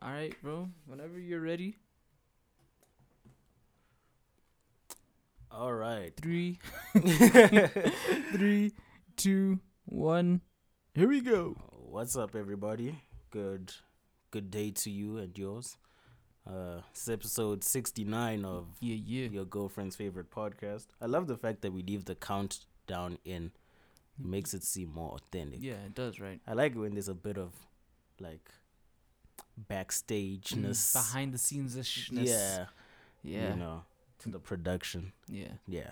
All right, bro. Whenever you're ready. All right. Three, three, two, one. Here we go. What's up, everybody? Good, good day to you and yours. Uh, it's episode sixty-nine of Yeah, yeah. your girlfriend's favorite podcast. I love the fact that we leave the countdown in. It makes it seem more authentic. Yeah, it does, right? I like when there's a bit of like backstageness. Mm, Behind the scenes ishness. Yeah. Yeah. You know, to the production. Yeah. Yeah.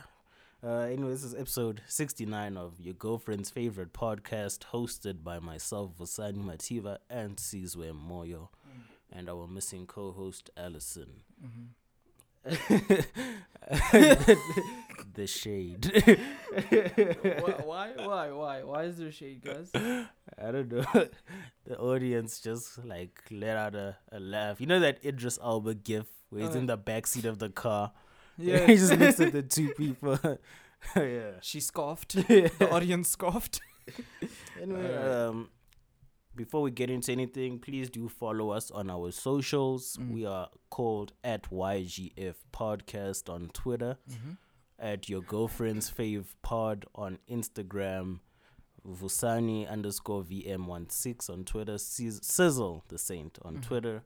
Uh, anyway, this is episode 69 of your girlfriend's favorite podcast, hosted by myself, Vusani Mativa, and Sizwe Moyo, mm. and our missing co host, Allison. Mm-hmm. The shade. why, why? Why? Why? Why is there shade, guys? I don't know. the audience just like let out a, a laugh. You know that Idris Elba gif where he's Uh. in the back seat of the car? Yeah. he just looks at the two people. yeah. She scoffed. The audience scoffed. Anyway, um, before we get into anything, please do follow us on our socials. Mm. We are called at YGF Podcast on Twitter, Mm-hmm. at your girlfriend's fave pod on Instagram, Vusani underscore VM16 on Twitter, Sizz- Sizzle the Saint on Mhm. Twitter,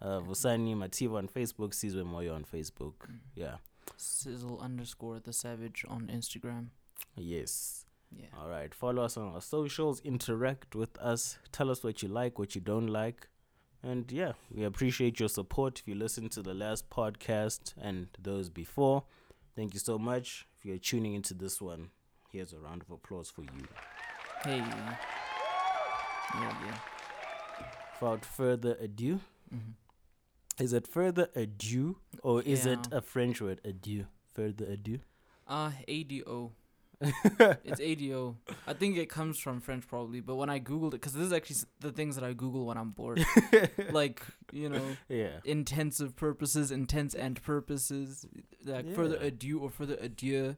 uh, Vusani Mativa on Facebook, Sizwe Moyo on Facebook. Mm. Yeah. Sizzle underscore the savage on Instagram. Yes. Yeah. All right. Follow us on our socials. Interact with us. Tell us what you like, what you don't like. And yeah, we appreciate your support. If you listened to the last podcast and those before, thank you so much. If you're tuning into this one, here's a round of applause for you. Hey. Yeah, yeah. Without further ado, Mm-hmm. is it further ado or is it a French word, adieu? Further ado? Uh, ADO. It's ADO. I think it comes from French probably, but when I googled it, because this is actually the things that I Google when I'm bored, like you know, yeah. intensive purposes, intense end purposes, like further Yeah. adieu or further adieu.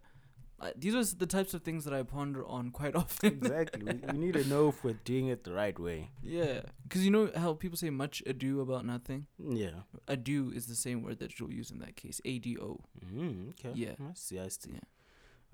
Uh, these are the types of things that I ponder on quite often. Exactly. we, we need to know if we're doing it the right way. yeah, because you know how people say much ado about nothing. Yeah. Ado is the same word that you'll use in that case. ADO. Mm, okay. Yeah. I see. I see. Yeah.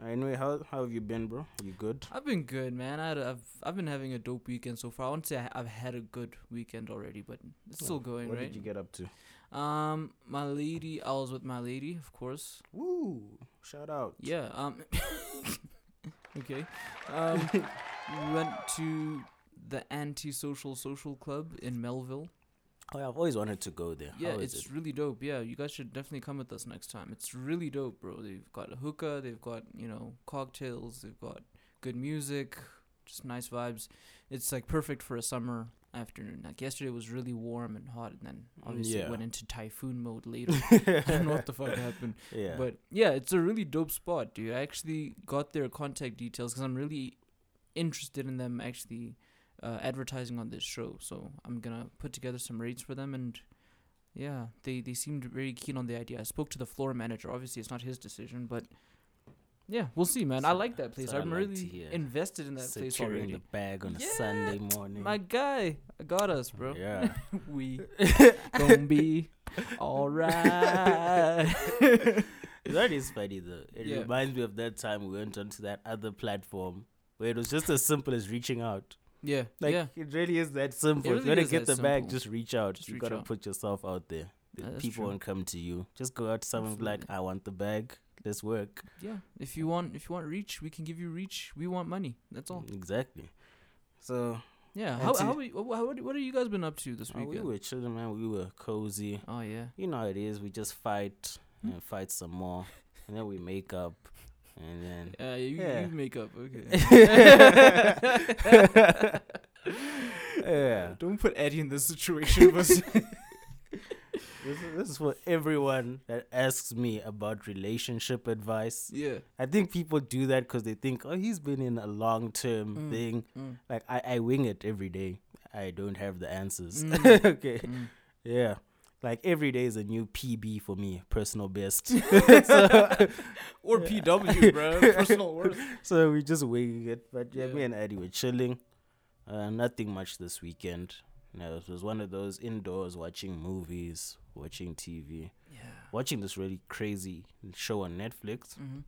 Anyway, how how have you been, bro? You good? I've been good, man. I had a, I've I've been having a dope weekend so far. I won't say I, I've had a good weekend already, but it's still Yeah. going, What right? did you get up to? Um, my lady, I was with my lady, of course. Woo! Shout out. Yeah. Um. okay. Um, we went to the anti-social social club in Melville. Oh, yeah, I've always wanted to go there. Yeah, it's it? really dope. Yeah, you guys should definitely come with us next time. It's really dope, bro. They've got a hookah, they've got, you know, cocktails, they've got good music, just nice vibes. It's like perfect for a summer afternoon. Like yesterday was really warm and hot and then mm, obviously Yeah. it went into typhoon mode later. I don't know what the fuck happened. yeah. But yeah, it's a really dope spot, dude. I actually got their contact details because I'm really interested in them actually uh, advertising on this show. So I'm gonna put together some rates for them, and yeah, they they seemed very keen on the idea. I spoke to the floor manager. Obviously, it's not his decision, but yeah, we'll see, man. I like that place. so I'm like really invested in that place Securing already. the bag on a Sunday morning. My guy, I got us, bro. Yeah. we gonna be alright. that is funny though. It Yeah. reminds me of that time we went onto that other platform where it was just as simple as reaching out. Yeah, Like yeah. it really is that simple. really if you want to get the bag, just reach out. Just you reach gotta out. put yourself out there. The Yeah, People true. won't come to you. Just go out to someone and be like, I want the bag. Let's work. Yeah, if you want, if you want reach, we can give you reach. We want money. That's all. Exactly. So Yeah. How how, we, how what have you guys been up to this uh, we were chilling, man. We were cozy. Oh yeah. You know how it is. We just fight Hmm? and fight some more, and then we make up, and then Uh, you, Yeah. you make up. Okay. yeah. Don't put Eddie in this situation. This is, this is for everyone that asks me about relationship advice. yeah. I think people do that because they think, oh, he's been in a long term Mm. thing. Mm. Like I, I wing it every day. I don't have the answers. Mm. okay. Mm. Yeah. Like every day is a new PB for me, personal best. Or PW, bro. Personal worth. so we just winging it. But yeah, me and Eddie were chilling. Uh, nothing much this weekend. No, it was one of those indoors watching movies, watching TV, Yeah. watching this really crazy show on Netflix, Mm-hmm.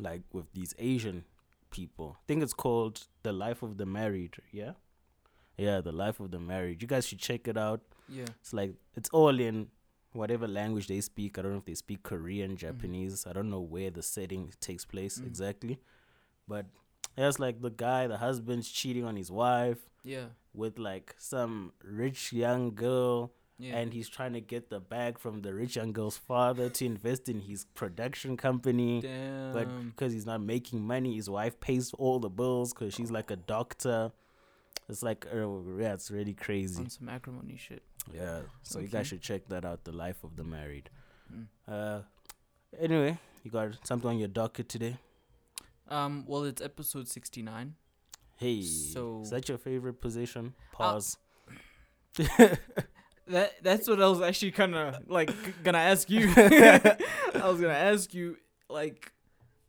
like with these Asian people. I think it's called The Life of the Married. Yeah, yeah, The Life of the Married. You guys should check it out. Yeah. It's like it's all in whatever language they speak. I don't know if they speak Korean, Japanese. I don't know where the setting takes place Mm. exactly, but it's like the guy, the husband's cheating on his wife Yeah. with like some rich young girl Yeah. and he's trying to get the bag from the rich young girl's father to invest in his production company Damn. but because he's not making money his wife pays all the bills because she's like a doctor it's like uh, yeah it's really crazy on some acrimony shit. Yeah so you guys should check that out the life of the married Mm. uh anyway you got something on your docket today Um. Well, it's episode sixty nine. hey So- is that your favorite position pause That that's what I was actually kind of like g- gonna ask you. I was gonna ask you like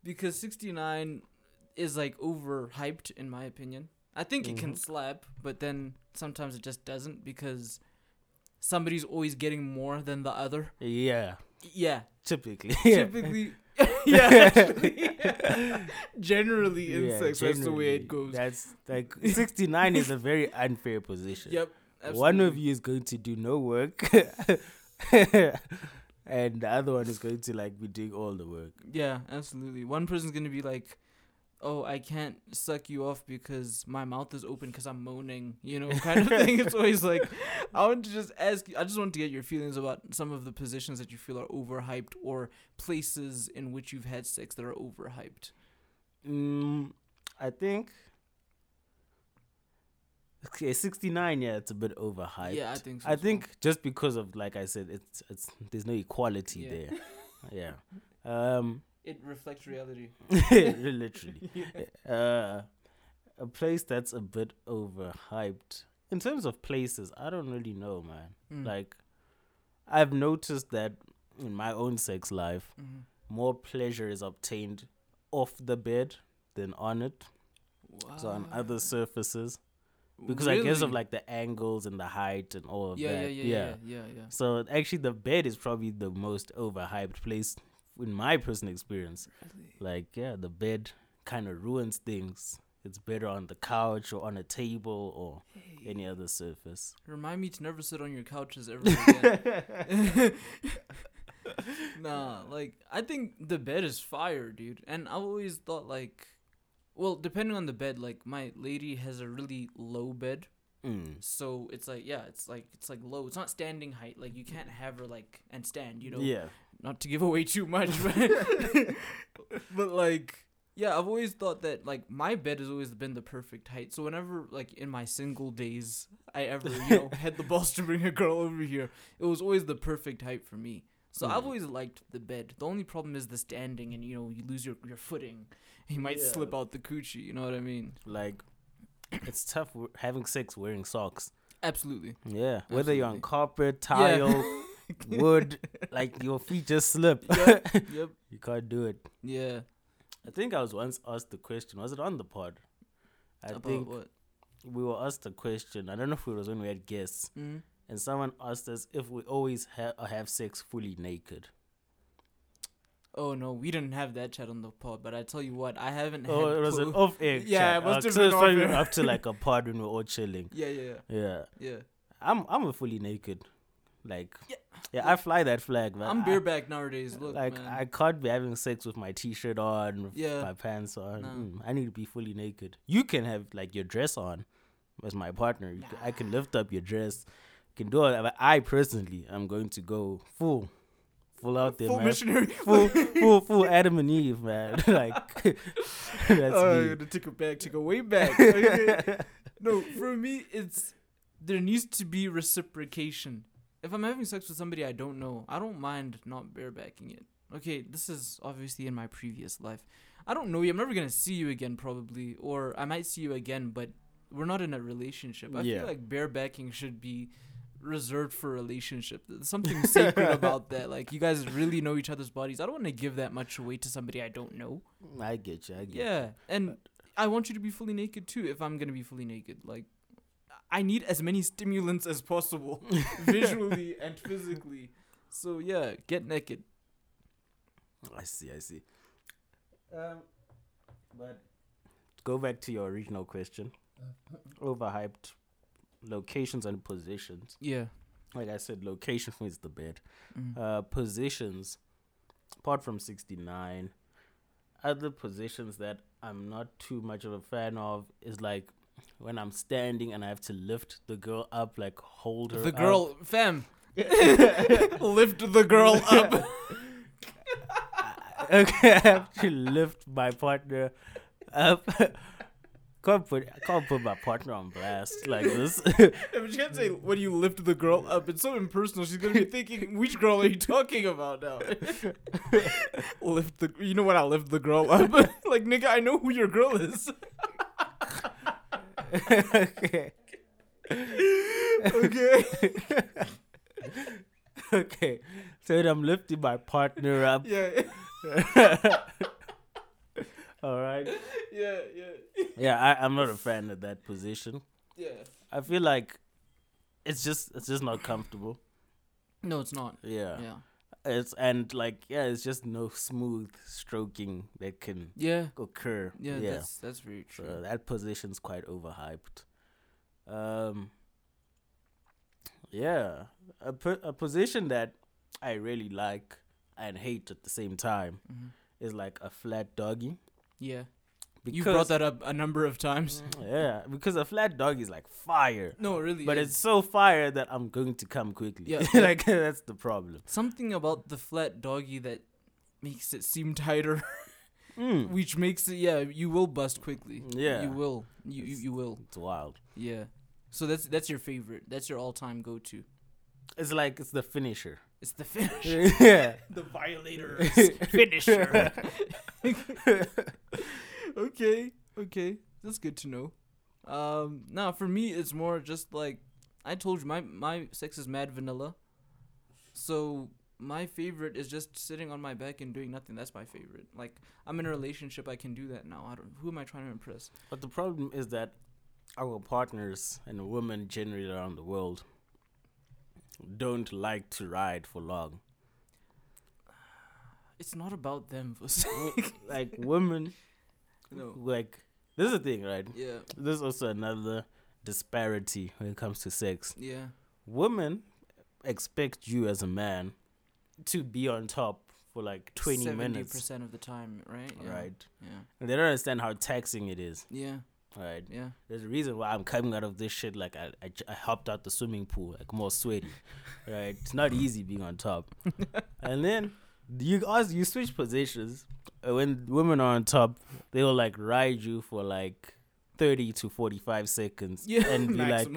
because 69 is like overhyped in my opinion. I think it can Mhm. slap, but then sometimes it just doesn't because somebody's always getting more than the other. yeah Yeah, typically typically. yeah, actually. generally in Yeah, sex, that's the way it goes. That's like 69 is a very unfair position. Yep. One of you is going to do no work, and the other one is going to like be doing all the work. Yeah, absolutely. One person's gonna be like, "Oh, I can't suck you off because my mouth is open because I'm moaning," you know, kind of thing. It's always like, I want to just ask. you I just want to get your feelings about some of the positions that you feel are overhyped or places in which you've had sex that are overhyped. Mm, I think. Okay, 69, yeah, it's a bit overhyped. Yeah, I think so I well. think just because of like I said, it's it's there's no equality Yeah. there. yeah. Um It reflects reality. literally. Uh a place that's a bit overhyped. In terms of places, I don't really know, man. Mm. Like I've noticed that in my own sex life, Mhm. more pleasure is obtained off the bed than on it. So on other surfaces. Because I guess of like the angles and the height and all of yeah, that. yeah, yeah, yeah, yeah, yeah. So actually the bed is probably the most overhyped place in my personal experience. Really? Like, yeah, the bed kind of ruins things. It's better on the couch or on a table or Hey, any other surface. remind me to never sit on your couches ever again. nah, like I think the bed is fire, dude. And I've always thought like well, depending on the bed, like my lady has a really low bed. Mm. So it's like yeah, it's like it's like low. It's not standing height. Like you can't have her like and stand, you know. Yeah. Not to give away too much, but but like yeah, I've always thought that like my bed has always been the perfect height. So whenever like in my single days I ever, you know, had the balls to bring a girl over here, it was always the perfect height for me. So I've Mm. always liked the bed. The only problem is the standing and you know, you lose your your footing. You might Yeah. slip out the coochie, you know what I mean? Like, it's tough having sex wearing socks. Absolutely. Yeah. Whether you're on carpet, Yeah. wood, like your feet just slip. Yep. yep. You can't do it. Yeah. I think I was once asked the question. Was it on the pod? I About think what? we were asked a question. I don't know if it was when we had guests, Mm. and someone asked us if we always ha- have sex fully naked. Oh no, we didn't have that chat on the pod, but I tell you what, I haven't had Oh, it was an off air. Yeah, it must have so been up to like a pod when we're all chilling. Yeah, yeah, yeah. Yeah, Yeah. I'm I'm a fully naked. Like, Yeah. yeah, I fly that flag, man. I'm bareback nowadays. Look, like man. I can't be having sex with my t-shirt on, Yeah. my pants on. No. Mm, I need to be fully naked. You can have like your dress on as my partner. You can- I can lift up your dress. Can do all that. But I personally, I'm going to go full, full out there, Full man. missionary. Full, full, full Adam and Eve, man. like that's oh, me. I'm gonna take it back, take it way back. Okay. no, for me, it's there needs to be reciprocation. If I'm having sex with somebody I don't know, I don't mind not barebacking it. Okay, this is obviously in my previous life. I don't know you. I'm never gonna see you again, probably, or I might see you again, but we're not in a relationship. I Yeah. feel like barebacking should be reserved for relationship. There's something sacred about that. Like you guys really know each other's bodies. I don't want to give that much away to somebody I don't know. I get you. I get you. Yeah, and I want you to be fully naked too. If I'm gonna be fully naked, like I need as many stimulants as possible, visually and physically. So yeah, get naked. I see, I see. Um, but go back to your original question. Overhyped locations and positions. Yeah. Like I said, location for me is the bed. Mm. Uh, positions, apart from 69, other positions that I'm not too much of a fan of is like when I'm standing and I have to lift the girl up, like hold her. the up. girl, fam, lift the girl up. okay, I have to lift my partner up. can't put I can't put my partner on blast like this. Yeah, but you can't say when you lift the girl up. It's so impersonal. She's gonna be thinking, which girl are you talking about now? lift the. You know what? I lift the girl up. like nigga, I know who your girl is. Okay. okay. okay. So I'm lifting my partner up. Yeah. All right. Yeah. Yeah. Yeah, I, I'm not a fan of that position. Yeah. I feel like it's just it's just not comfortable. No, it's not. Yeah. Yeah. It's and like yeah, it's just no smooth stroking that can Yeah. occur. Yeah. Yeah. That's that's very true. So that position's quite overhyped. Um Yeah. A po- a position that I really like and hate at the same time Mhm. is like a flat doggy. Yeah. Because, You brought that up a number of times. Yeah, because a flat dog is like fire. No, really. But it's so fire that I'm going to come quickly. Yeah. like that's the problem. something about the flat doggy that makes it seem tighter, Mm. which makes it yeah, you will bust quickly. Yeah. you will. You you, you will. It's wild. Yeah. So that's that's your favorite. That's your all-time go-to. It's like it's the finisher. It's the finisher. yeah. the violator finisher. Okay, okay, that's good to know. Um, now for me, it's more just like I told you, my my sex is mad vanilla. So my favorite is just sitting on my back and doing nothing. That's my favorite. Like I'm in a relationship, I can do that now. I don't. Who am I trying to impress? But the problem is that our partners and women generally around the world don't like to ride for long. It's not about them. Like women, no. like this is the thing, right? Yeah. There's also another disparity when it comes to sex. Yeah. Women expect you as a man to be on top for like 20 minutes, 70% of the time, right? Yeah. right? Yeah. And they don't understand how taxing it is, Yeah. right? Yeah. There's a reason why I'm coming out of this shit like I I hopped out the swimming pool like more sweaty, right? It's not easy being on top. and then you ask you switch positions uh, when women are on top, they will like ride you for like 30 to 45 seconds Yeah. and be like.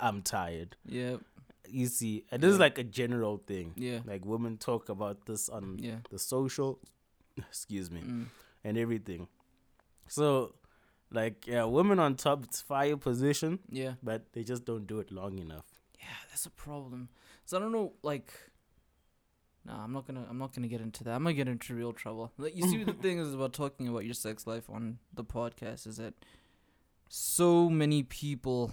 I'm tired. yeah. You see, and this is like a general thing. Yeah. Like women talk about this on Yeah. the social, excuse me, Mm. and everything. So, like, yeah, women on top, it's fire position, Yeah. but they just don't do it long enough. Yeah, that's a problem. So I don't know, like. Nah, I'm not gonna. I'm not gonna get into that. I'm gonna get into real trouble. Like, you see, the thing is about talking about your sex life on the podcast is that so many people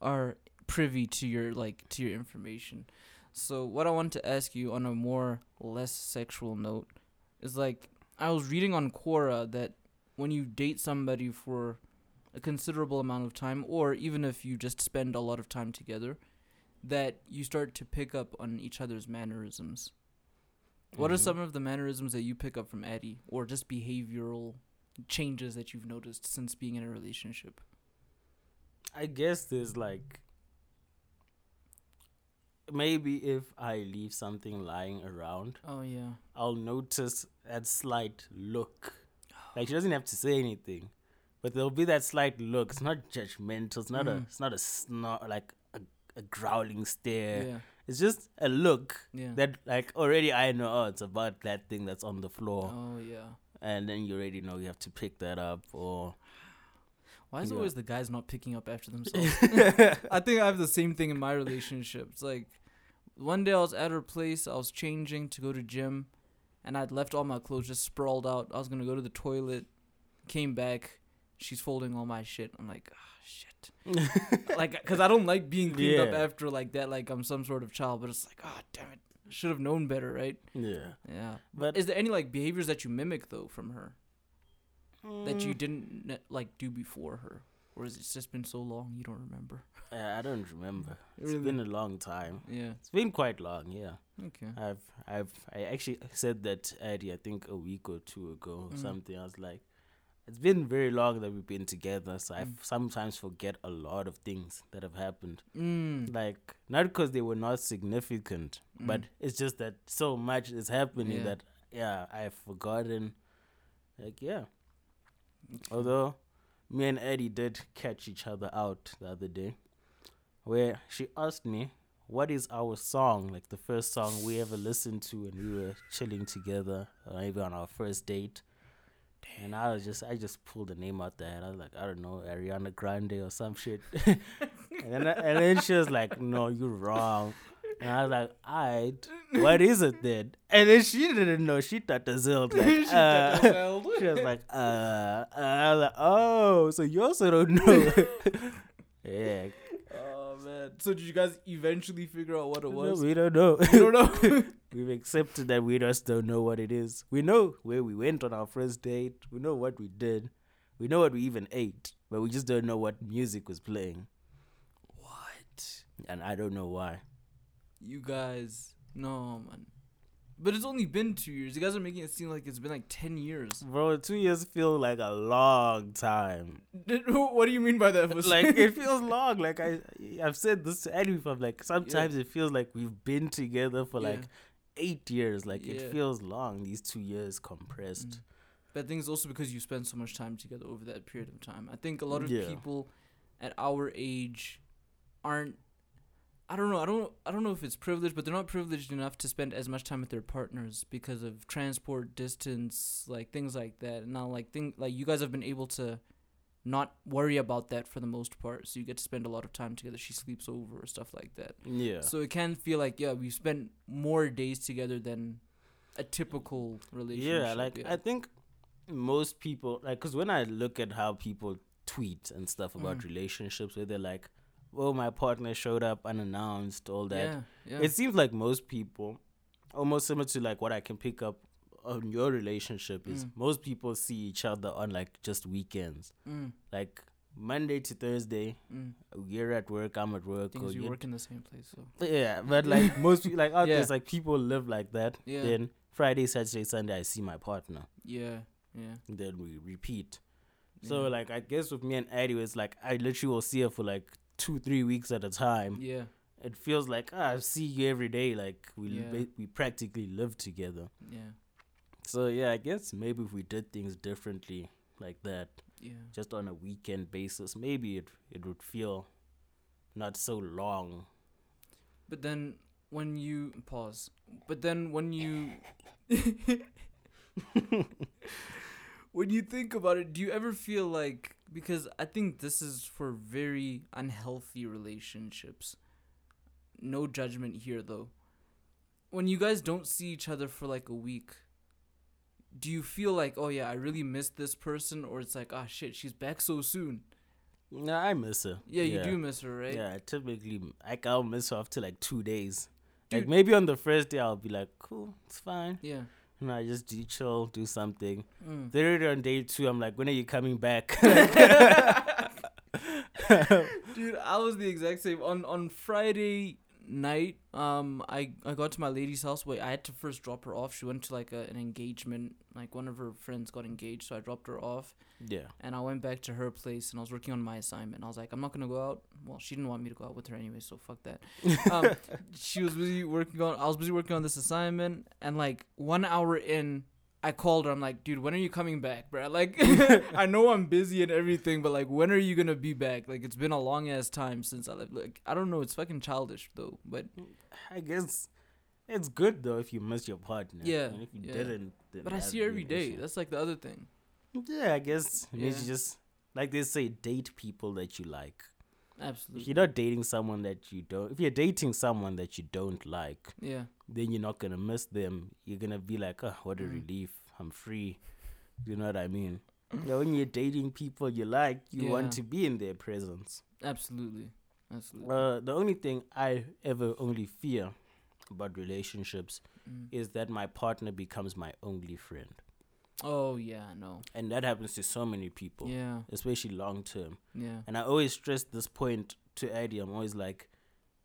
are privy to your like to your information. So what I want to ask you on a more less sexual note is like I was reading on Quora that when you date somebody for a considerable amount of time or even if you just spend a lot of time together that you start to pick up on each other's mannerisms. What are Mhm. some of the mannerisms that you pick up from Eddie, or just behavioral changes that you've noticed since being in a relationship? I guess there's like maybe if I leave something lying around, Oh yeah. I'll notice that slight look. Like she doesn't have to say anything, but there'll be that slight look. It's not judgmental. It's not a. Mhm. It's not a snort like a, growling stare. Yeah. It's just a look Yeah. that like already I know. Oh, it's about that thing that's on the floor, Oh yeah. and then you already know you have to pick that up or. Why is it Yeah. always the guys not picking up after themselves? I think I have the same thing in my relationship. It's like one day I was at her place, I was changing to go to gym, and I'd left all my clothes just sprawled out. I was gonna go to the toilet, came back, she's folding all my shit. I'm like, ah, shit. like, because I don't like being cleaned up after like that. Like I'm some sort of child, but it's like, ah, damn it. Should have known better, right? Yeah. Yeah. But Is there any like behaviors that you mimic though from her that you Mm, didn't like do before her, or has it just been so long you don't remember? uh, I don't remember. It's Really? been a long time. Yeah. It's been quite long, yeah. Okay. I've I've I actually said that Eddie I think a week or two ago or Mm. something. I was like, it's been very long that we've been together, so I Mm. sometimes forget a lot of things that have happened. Mm. Like not because they were not significant, but Mm. it's just that so much is happening Yeah. that yeah I've forgotten. Like yeah, Okay. although me and Eddie did catch each other out the other day, where she asked me what is our song, like the first song we ever listened to when we were chilling together, or maybe on our first date. And I was just, I just pulled the name out there. I was like, I don't know, Ariana Grande or some shit. and, then, and then she was like, No, you're wrong. And I was like, Alright, what is it then? And then she didn't know. She thought the Zild like, She uh, she was like, uh, uh, I was like, oh, so you also don't know. yeah. Oh man. So did you guys eventually figure out what it No, was? we don't know. We don't know. We've accepted that we just don't know what it is. We know where we went on our first date. We know what we did. We know what we even ate, but we just don't know what music was playing. what? And I don't know why. You guys, no man. But it's only been two years. You guys are making it seem like it's been like ten years. Bro, two years feel like a long time. what do you mean by that? Like it feels long. Like I, I've said this to Eddie. Like sometimes it feels like we've been together for like Yeah. Eight years. Like Yeah. it feels long. These two years compressed. Mm. But I think it's also because you spend so much time together over that period of time. I think a lot of Yeah. people at our age aren't I don't know, I don't I don't know if it's privileged, but they're not privileged enough to spend as much time with their partners because of transport, distance, like things like that. And now like thing like you guys have been able to not worry about that for the most part. So you get to spend a lot of time together. She sleeps over or stuff like that. Yeah. So it can feel like yeah, we spent more days together than a typical relationship. yeah, like I think most people like because when I look at how people tweet and stuff about Mm. relationships, where they're like, "Oh, my partner showed up unannounced," all that. yeah, yeah. It seems like most people, almost similar to like what I can pick up on your relationship, is Mm. most people see each other on like just weekends, mm, like Monday to Thursday. mm. You're at work, I'm at work, Things you work in the same place, so yeah, but like most people, like out Yeah. there's like people live like that. Yeah. Then Friday, Saturday, Sunday, I see my partner. yeah, yeah. Then we repeat. So yeah. like I guess with me and Eddie, it's like I literally will see her for like two, three weeks at a time. yeah, It feels like ah, I see you every day. Like we Yeah. ba- we practically live together. yeah, So yeah, I guess maybe if we did things differently like that, yeah. just on a weekend basis, maybe it it would feel not so long. But then when you pause, but then when you when you think about it, do you ever feel like because I think this is for very unhealthy relationships. No judgment here though. When you guys don't see each other for like a week, do you feel like, oh yeah, I really missed this person, or it's like, ah shit, she's back so soon? Nah, I miss her. Yeah, you do miss her, right? Yeah, typically like I'll miss her after like two days. Dude. Like maybe on the first day I'll be like, cool, it's fine. Yeah. And I just do chill, do something. Mm. Then on day two, I'm like, when are you coming back? Dude, I was the exact same. On on Friday night, um, I I got to my lady's house. Wait, I had to first drop her off. She went to like a, an engagement. Like one of her friends got engaged, so I dropped her off, yeah. and I went back to her place, and I was working on my assignment. I was like, I'm not gonna go out. Well, she didn't want me to go out with her anyway, so fuck that. Um, she was busy working on. I was busy working on this assignment, and like one hour in. I called her. I'm like, dude, when are you coming back, bro? Like, I know I'm busy and everything, but like, when are you gonna be back? Like, it's been a long ass time since I left. Like, I don't know. It's fucking childish though. But I guess it's good though if you miss your partner. Yeah, And if you yeah. didn't, then but I see her every day. issue. That's like the other thing. Yeah, I guess Yeah. you just like they say, date people that you like. If Absolutely. you're not dating someone that you don't, if you're dating someone that you don't like, Yeah. then you're not gonna miss them. You're gonna be like, oh, what a Mm. relief. I'm free. You know what I mean? You know, when you're dating people you like, you Yeah. want to be in their presence. Absolutely. Absolutely. Uh, the only thing I ever only fear about relationships Mm. is that my partner becomes my only friend. Oh yeah, no. And that happens to so many people, Yeah, especially long term. yeah. And I always stress this point to Eddie. I'm always like,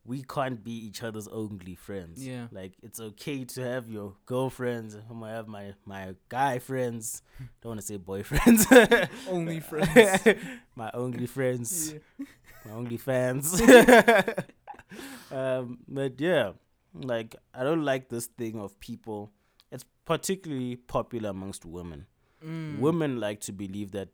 we can't be each other's only friends. Yeah. Like it's okay to have your girlfriends. I'm gonna have my my guy friends. Don't want to say boyfriends. Only friends. my only friends. Yeah. My only fans. um, but yeah, like I don't like this thing of people. It's particularly popular amongst women. Mm. Women like to believe that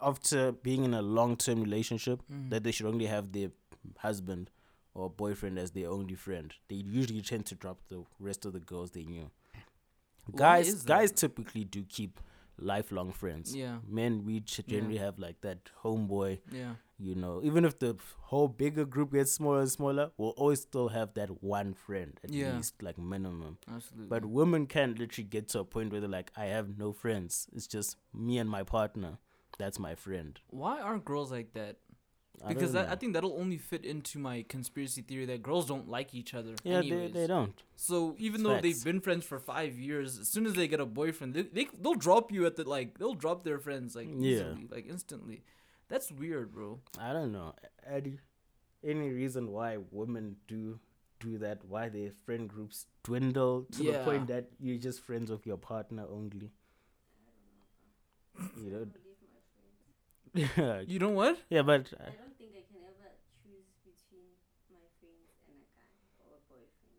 after being in a long term relationship, Mm. that they should only have their husband or boyfriend as their only friend. They usually tend to drop the rest of the girls they knew. Guys, guys typically do keep lifelong friends. Yeah, Men, we ch- Yeah. generally have like that homeboy. yeah. You know, even if the whole bigger group gets smaller and smaller, we'll always still have that one friend at Yeah. least, like minimum. Absolutely. But women can literally get to a point where they're like, I have no friends. It's just me and my partner. That's my friend. why aren't girls like that? Because don't that, I think that'll only fit into my conspiracy theory that girls don't like each other. yeah, they, anyways. they don't. So even though they've been friends for five years, as soon as they get a boyfriend, they, they they'll drop you at the like they'll drop their friends like Yeah. easily, like instantly. That's weird, bro. I don't know, Eddie. Any reason why women do do that? Why their friend groups dwindle to the point that you're just friends with your partner only? You know. yeah, You know what? yeah, but uh, I don't think I can ever choose between my friends and a guy or a boyfriend.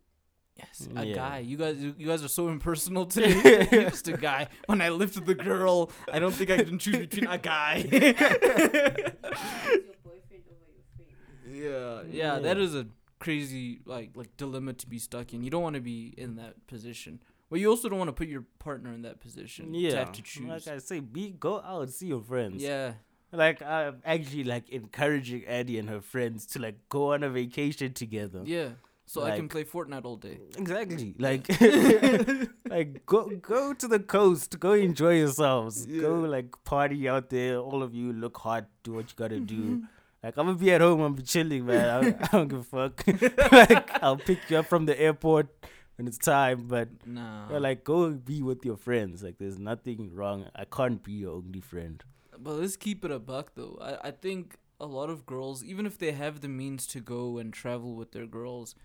Yes, a Yeah. guy. You guys, you guys are so impersonal today. Just a guy. When I lifted the girl, I don't think I can choose between a guy. You can't choose your boyfriend over your friend. yeah, yeah, that is a crazy like like dilemma to be stuck in. You don't want to be in that position. But you also don't want to put your partner in that position. to yeah, have to choose. like I say, be go out, see your friends. yeah, Like I'm actually like encouraging Addie and her friends to like go on a vacation together. yeah. So I can play Fortnite all day. Exactly. Mm. Like like go go to the coast, go enjoy yourselves. Go like party out there. All of you look hot, do what you gotta do. Mm-hmm. Like I'm gonna be at home, I'm be chilling, man. I don't, I don't give a fuck. like I'll pick you up from the airport when it's time, but Nah. yeah, like go be with your friends. Like there's nothing wrong. I can't be your only friend. But let's keep it a buck though. I, I think a lot of girls, even if they have the means to go and travel with their girls,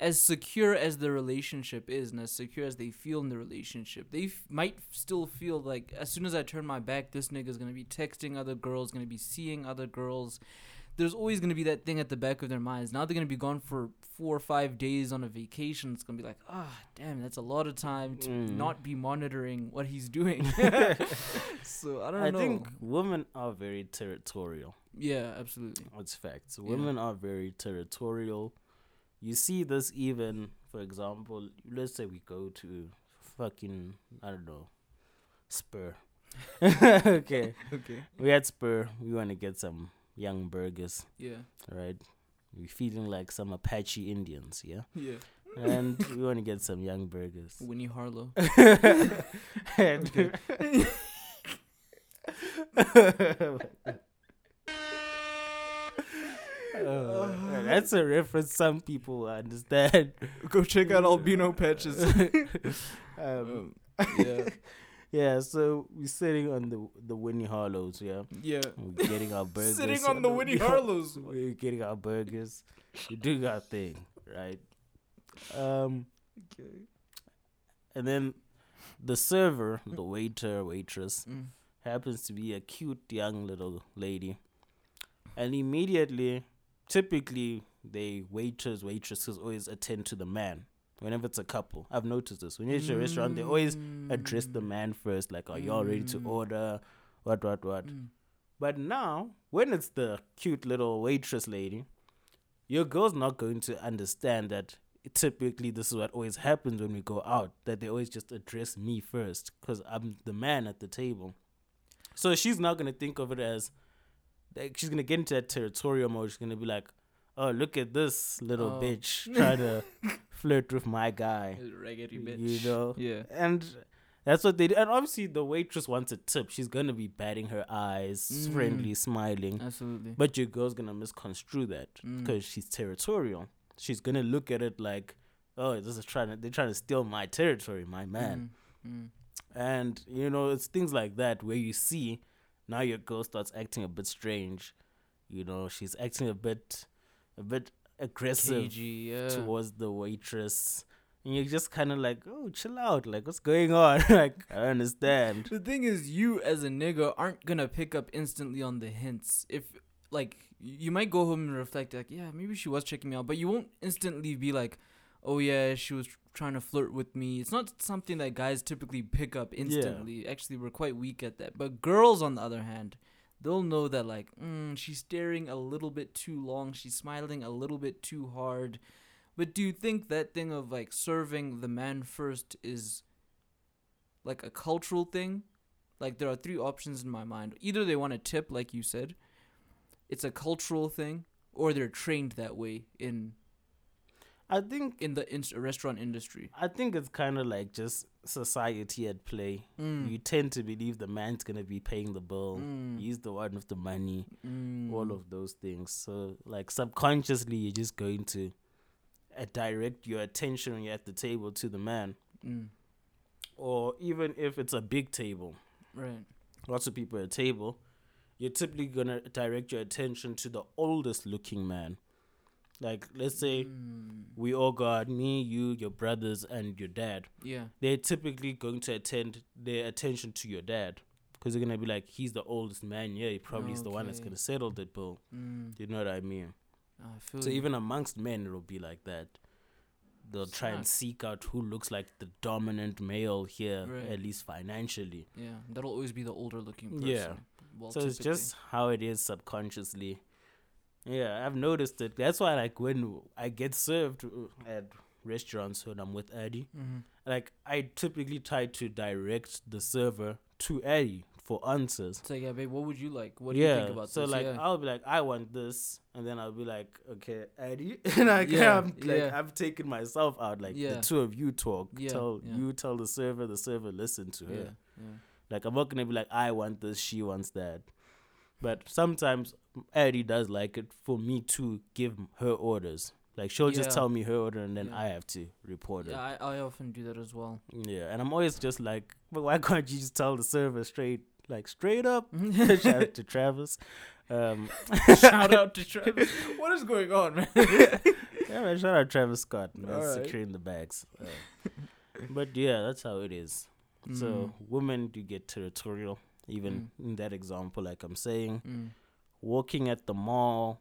as secure as the relationship is and as secure as they feel in the relationship, they f- might still feel like as soon as I turn my back, this nigga's gonna be texting other girls, gonna be seeing other girls. There's always gonna be that thing at the back of their minds. Now they're gonna be gone for four or five days on a vacation. It's gonna be like, ah, damn, that's a lot of time to Mm. not be monitoring what he's doing. so I don't I know. think women are very territorial. Yeah, absolutely. It's facts. Yeah. Women are very territorial. You see this even, for example, let's say we go to fucking I don't know, Spur. okay, Okay. we at Spur. We want to get some young burgers, Yeah. right? We feeling like some Apache Indians, yeah, Yeah. and we want to get some young burgers. Winnie Harlow. And- Uh, that's a reference some people understand. Go check out albino patches. Um, yeah. yeah, so we're sitting on the the Winnie Harlows, yeah. Yeah. We're getting our burgers. Sitting on the Winnie Harlows. We're getting our burgers. We're doing our thing, right? Um, Okay. and then the server, the waiter, waitress, Mm. happens to be a cute young little lady. And immediately, typically, they waiters, waitresses always attend to the man whenever it's a couple. I've noticed this. When you're at a restaurant, they always address the man first, like, are y'all ready to Mm. order? What, what, what. Mm. But now, when it's the cute little waitress lady, your girl's not going to understand that typically this is what always happens when we go out, that they always just address me first because I'm the man at the table. So she's not going to think of it as, like, she's going to get into that territorial mode. She's going to be like, oh, look at this little Oh. bitch trying to flirt with my guy. Raggedy bitch. You know? Yeah. And That's what they do. And obviously, the waitress wants a tip. She's gonna be batting her eyes, Mm. friendly, smiling. Absolutely. But your girl's gonna misconstrue that Mm. because she's territorial. She's gonna look at it like, oh, this is trying to they're trying to steal my territory, my man. Mm, mm. And you know, it's things like that where you see now your girl starts acting a bit strange. You know, she's acting a bit a bit aggressive Cagey, yeah. towards the waitress. And you're just kind of like, oh, chill out. Like, what's going on? like, I understand. The thing is, you as a nigga aren't gonna pick up instantly on the hints. If like you might go home and reflect, like, yeah, maybe she was checking me out, but you won't instantly be like, oh yeah, she was trying to flirt with me. It's not something that guys typically pick up instantly. Actually, we're quite weak at that. But girls, on the other hand, they'll know that like, mm, she's staring a little bit too long. She's smiling a little bit too hard. But do you think that thing of like serving the man first is like a cultural thing? Like there are three options in my mind. Either they want to tip, like you said, it's a cultural thing, or they're trained that way in I think in the in- restaurant industry. I think it's kind of like just society at play. Mm. You tend to believe the man's gonna be paying the bill. Mm. He's the one with the money. Mm. All of those things. So like subconsciously, you're just going to uh, direct your attention when you're at the table to the man, Mm. or even if it's a big table. Right. lots of people at a table, you're typically gonna direct your attention to the oldest looking man. Like let's say Mm. we all got me, you, your brothers, and your dad. Yeah. They're typically going to attend their attention to your dad because they're gonna be like, he's the oldest man. Yeah, he probably is the one that's gonna settle the bill. Mm. You know what I mean? I feel So you. even amongst men, it'll be like that. They'll try and seek out who looks like the dominant male here, Right. at least financially. yeah, that'll always be the older looking person. Yeah. Well, so it's just how it is subconsciously. Yeah, I've noticed it. That's why, like, when I get served at restaurants when I'm with Eddie, Mhm. like, I typically try to direct the server to Eddie for answers. Like, yeah, babe, what would you like? What do yeah, you think about so this? So like yeah. I'll be like, I want this, and then I'll be like, okay, Eddie, and I Yeah, am like, yeah. I've taken myself out. Like the two of you talk, tell you tell the server, the server listen to her. Like I'm not gonna be like I want this, she wants that. But sometimes Eddie does like it for me to give her orders. Like she'll just Yeah. tell me her order and then Yeah. I have to report it. Yeah, I, I often do that as well. Yeah, and I'm always just like, but why can't you just tell the server straight, like straight up? Shout out to Travis. Um, Shout out to Travis. what is going on, man? yeah, man, shout out Travis Scott, man, Alright. securing the bags. Uh, but yeah, that's how it is. So women do get territorial, even in that example, like I'm saying. Mm. walking at the mall,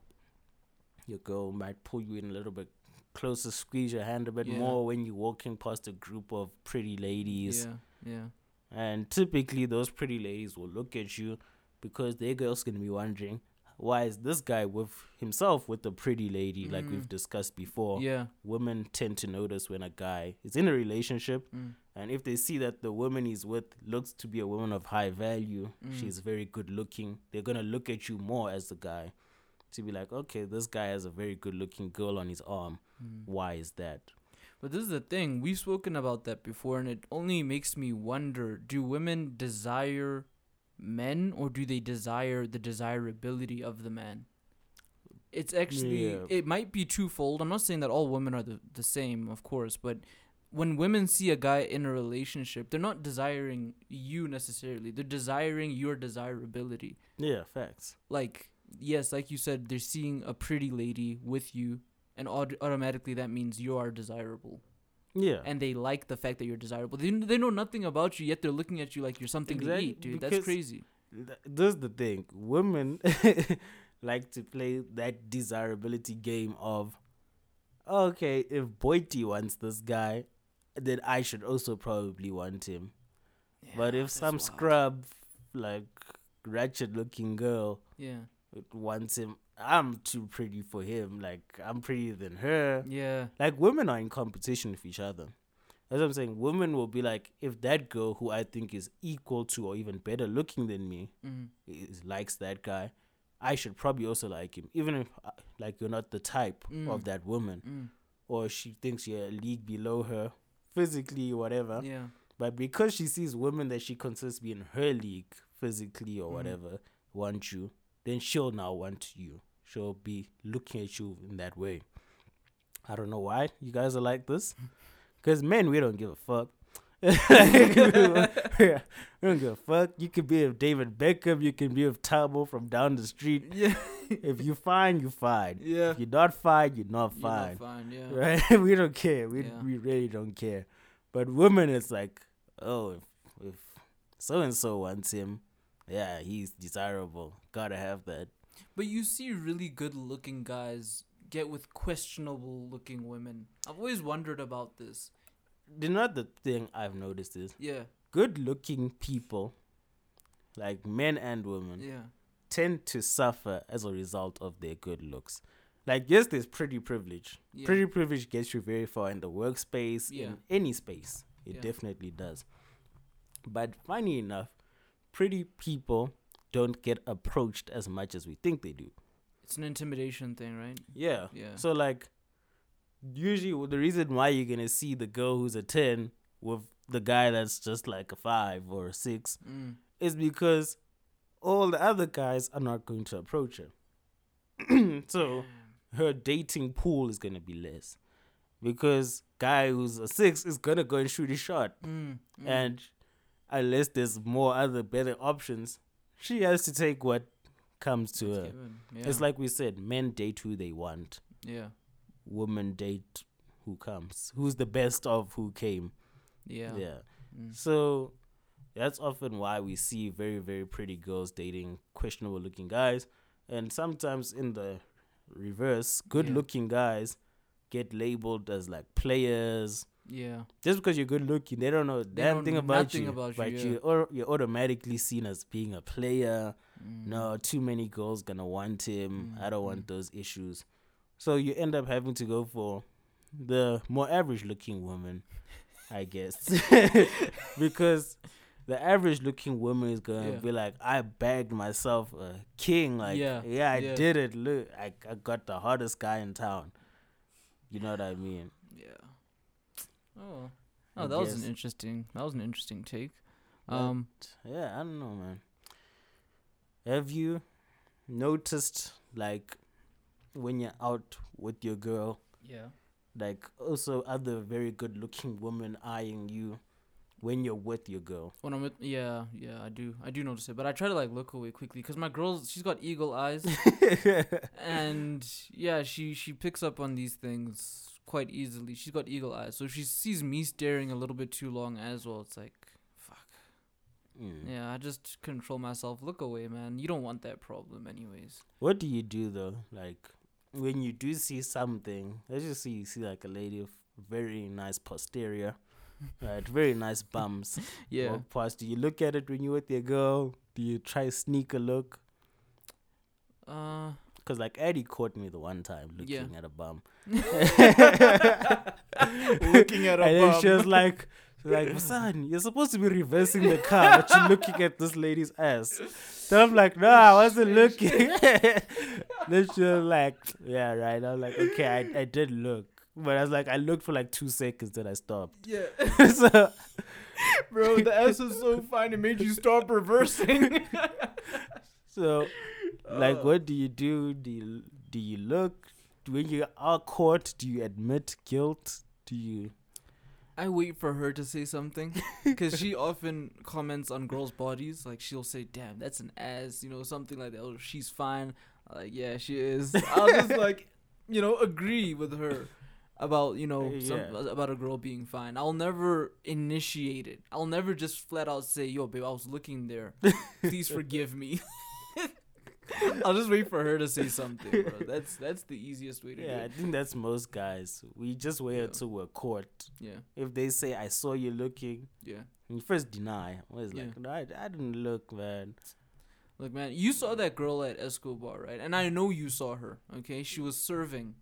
your girl might pull you in a little bit closer, squeeze your hand a bit Yeah. more when you're walking past a group of pretty ladies. Yeah, yeah. And typically, those pretty ladies will look at you because their girl's gonna be wondering, why is this guy with himself with a pretty lady, like we've Mm. discussed before? Yeah. Women tend to notice when a guy is in a relationship, Mm. and if they see that the woman he's with looks to be a woman of high value, Mm. she's very good looking, they're gonna look at you more as the guy to be like, okay, this guy has a very good looking girl on his arm. Mm. Why is that? But this is the thing. We've spoken about that before, and it only makes me wonder do women desire men or do they desire the desirability of the man? It's actually, Yeah. it might be twofold. I'm not saying that all women are the, the same, of course, but when women see a guy in a relationship, they're not desiring you necessarily, they're desiring your desirability. Yeah, facts. Like, yes, like you said, they're seeing a pretty lady with you, and aut- automatically that means you are desirable Yeah. and they like the fact that you're desirable. They, they know nothing about you, yet they're looking at you like you're something Exactly, to eat, dude. That's crazy. Th- this is the thing. Women like to play that desirability game of, okay, if Boity wants this guy, then I should also probably want him. but if some scrub, like ratchet looking girl, yeah, wants him, I'm too pretty for him. Like I'm prettier than her. yeah, Like women are in competition with each other. That's what I'm saying. Women will be like, if that girl who I think is equal to or even better looking than me mm, is, likes that guy, I should probably also like him, even if uh, like you're not the type Mm. of that woman, mm, or she thinks you're a league below her, physically, whatever. yeah, But because she sees women that she considers to be in her league physically or Mhm. whatever want you, then she'll now want you. She'll be looking at you in that way. I don't know why you guys are like this. Because men, we don't give a fuck. we don't give a fuck. You could be with David Beckham. You can be with Tabo from down the street. Yeah. If you fine, you're fine. yeah. If you're not fine, you're not You're fine. not fine. Yeah. Right? we don't care. We Yeah. we really don't care. But women, it's like, oh, if if so and so wants him, yeah, he's desirable. Gotta have that. But you see really good looking guys get with questionable looking women. I've always wondered about this. You know the thing I've noticed is Yeah. good looking people, like men and women, Yeah. tend to suffer as a result of their good looks. Like yes, there's pretty privilege. Yeah. Pretty privilege gets you very far in the workspace, Yeah. in any space. It Yeah. definitely does. But funny enough, pretty people don't get approached as much as we think they do. It's an intimidation thing, right? Yeah. Yeah. So like usually the reason why you're gonna see the girl who's a ten with the guy that's just like a five or a six Mm. is because all the other guys are not going to approach her. so her dating pool is gonna be less. Because guy who's a six is gonna go and shoot his shot. Mm. Mm. And unless there's more other better options, she has to take what comes to It's her. given. It's like we said, men date who they want, yeah. women date who comes. Who's the best of who came. Yeah. yeah. Mm. So that's often why we see very, very pretty girls dating questionable looking guys. And sometimes in the reverse, good looking guys get labeled as like players. Yeah. Just because you're good looking, they don't know a damn don't thing know about nothing you. about you, but yeah. you or you're automatically seen as being a player. Mm. No, too many girls gonna want him. Mm, I don't mm. want those issues. So you end up having to go for the more average looking woman, I guess. because the average looking woman is gonna Yeah. be like, I bagged myself a king. Like, yeah, Yeah, I yeah. did it. Look, I, I got the hottest guy in town. You know what I mean? Oh. Oh, that was an interesting. That was an interesting take. But, Um. yeah, I don't know, man. Have you noticed, like, when you're out with your girl, Yeah. like, also other very good looking women eyeing you when you're with your girl? When I'm with, yeah, yeah, I do, I do notice it, but I try to like look away quickly because my girl, she's got eagle eyes, and yeah, she she picks up on these things quite easily. She's got eagle eyes, so if she sees me staring a little bit too long as well. It's like, fuck. Mm. Yeah, I just control myself. Look away, man. You don't want that problem, anyways. What do you do though? Like, when you do see something, let's just say you see like a lady with very nice posterior, right? Very nice bums. Yeah. walk past. Do you look at it when you're with your girl? Do you try sneak a look? Uh. Cause like Eddie caught me the one time looking Yeah. at a bum. Looking at a bum, and then she bum. was like, she's like, son, you're supposed to be reversing the car, but you're looking at this lady's ass. So I'm like, no, I wasn't looking. then she was like, yeah, right. I was like, okay, I, I did look. But I was like, I looked for like two seconds, then I stopped. Yeah. so, Bro, the S is so fine. It made you stop reversing. so like Uh. what do you do do you do you look when you are caught do you admit guilt do you I wait for her to say something because she often comments on girls' bodies. Like she'll say, "Damn, that's an ass," you know, something like that. Or she's fine. I'm like, yeah, she is. I'll just like, you know, agree with her about you know some, about a girl being fine. I'll never initiate it. I'll never just flat out say, "Yo, babe, I was looking there. Please forgive me." I'll just wait for her to say something, bro. That's that's the easiest way to yeah i do it. think that's most guys we just wait Yeah. until we're caught Yeah, if they say i saw you looking yeah. And you first deny I was Yeah. like no I, I didn't look man Look, man, you saw that girl at Escobar, right? And I know you saw her. Okay, she was serving,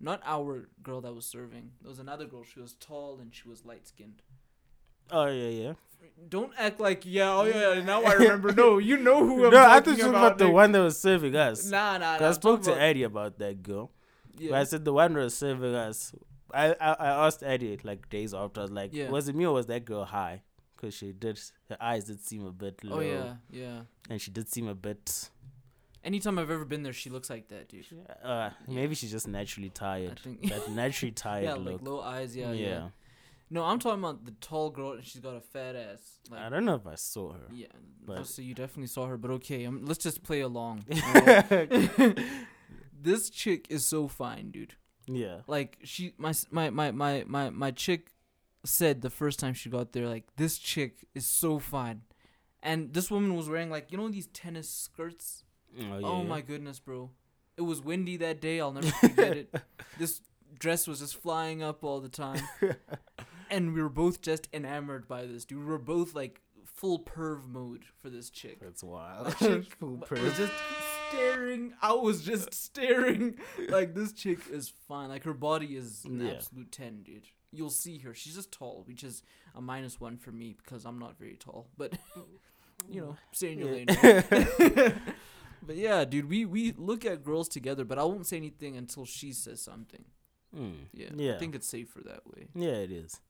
not our girl that was serving. There was another girl. She was tall and she was light skinned. oh yeah yeah Don't act like yeah. Oh yeah. Now I remember. No, you know who I'm talking about. no i thought you were about. about the one that was serving us Nah, nah. nah i spoke to about- eddie about that girl Yeah. But I said the one that was serving us. I, I I asked Eddie like days after. I was like, Yeah. was it me or was that girl high? because she did her eyes did seem a bit low. Oh yeah, yeah. and she did seem a bit. Anytime I've ever been there, she looks like that, dude. Uh, maybe she's just naturally tired. I think. that naturally tired yeah, look. like low eyes. Yeah, yeah, No, I'm talking about the tall girl, and she's got a fat ass. Like, I don't know if I saw her. Yeah, but- so you definitely saw her, but okay, um, let's just play along. this chick is so fine, dude. Yeah. Like she, my my my my my my chick said the first time she got there, like this chick is so fine, and this woman was wearing like you know these tennis skirts. Oh, yeah, Oh yeah. my goodness, bro! It was windy that day. I'll never forget it. This dress was just flying up all the time, and we were both just enamored by this dude. We were both like full perv mode for this chick. That's wild. Chick Full was perv. just staring. I was just staring. Like this chick is fine. Like her body is an Yeah. absolute ten, dude. You'll see her. She's just tall, which is a minus one for me because I'm not very tall. But you know, stay in your lane. But yeah, dude, we we look at girls together, but I won't say anything until she says something. Mm. Yeah, Yeah. I think it's safer that way. Yeah, it is.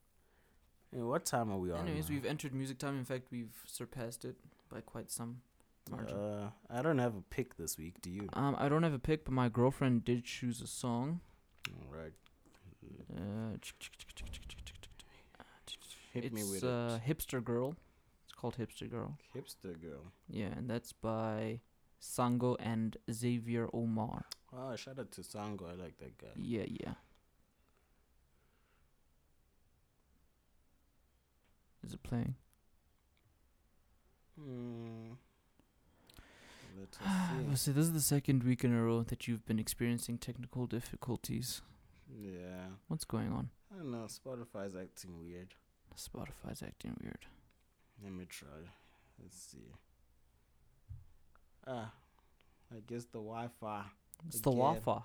And what time are we on? Anyways, now? we've entered music time. In fact, we've surpassed it by quite some margin. Uh, I don't have a pick this week. Do you? um, I don't have a pick, but my girlfriend did choose a song. All right. Uh, Hit it's me with uh, it. Hipster Girl. It's called Hipster Girl. Hipster girl. Yeah, and that's by Sango and Xavier Omar. Oh, shout out to Sango. I like that guy. Yeah, yeah. Is it playing? Hmm. Let Let's see. see. This is the second week in a row that you've been experiencing technical difficulties. yeah. What's going on? I don't know. Spotify's acting weird. Spotify's acting weird. Let me try. Let's see. Ah, I guess the Wi-Fi It's the Wi-Fi.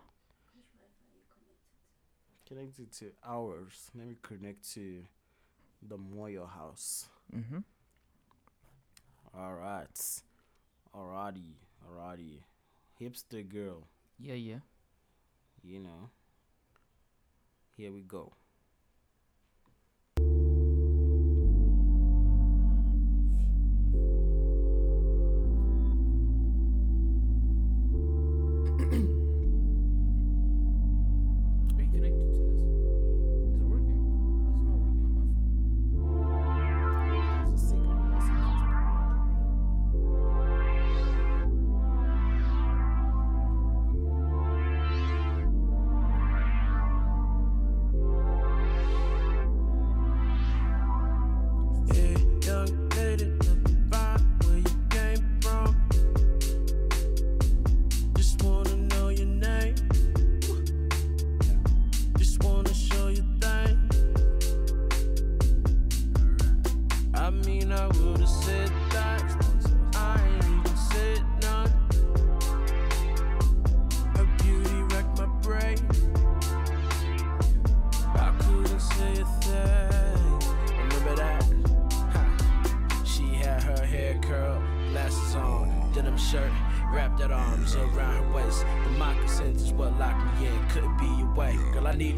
connected to ours. Let me connect to the Moyo house. Mm-hmm. All right. Alrighty. Alrighty. Hipster girl. Yeah, yeah. You know. Here we go.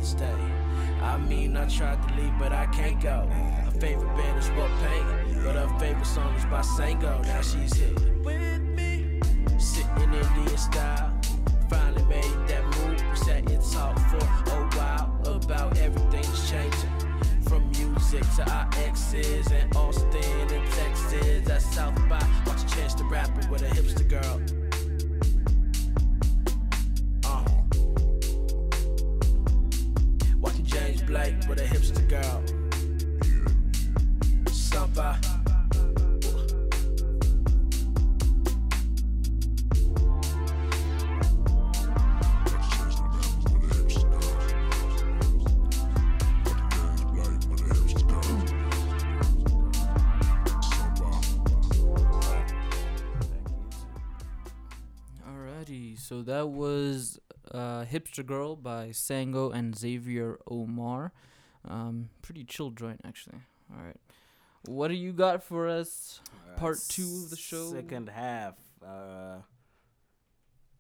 Stay. I mean, I tried to leave, but I can't go. Her favorite band is what paint, but her favorite song is by Sango. Now she's here with me, sitting Indian style. Finally made that move, sat and talked for a while about everything that's changing. From music to our exes and Austin and Texas at South by. Watch a chance to rap it with a hipster girl. Blake with a hipster girl. Samba. Hipster Girl by Sango and Xavier Omar. Um, pretty chill joint, actually. Alright. What do you got for us? Part two of the show. Second half. Uh,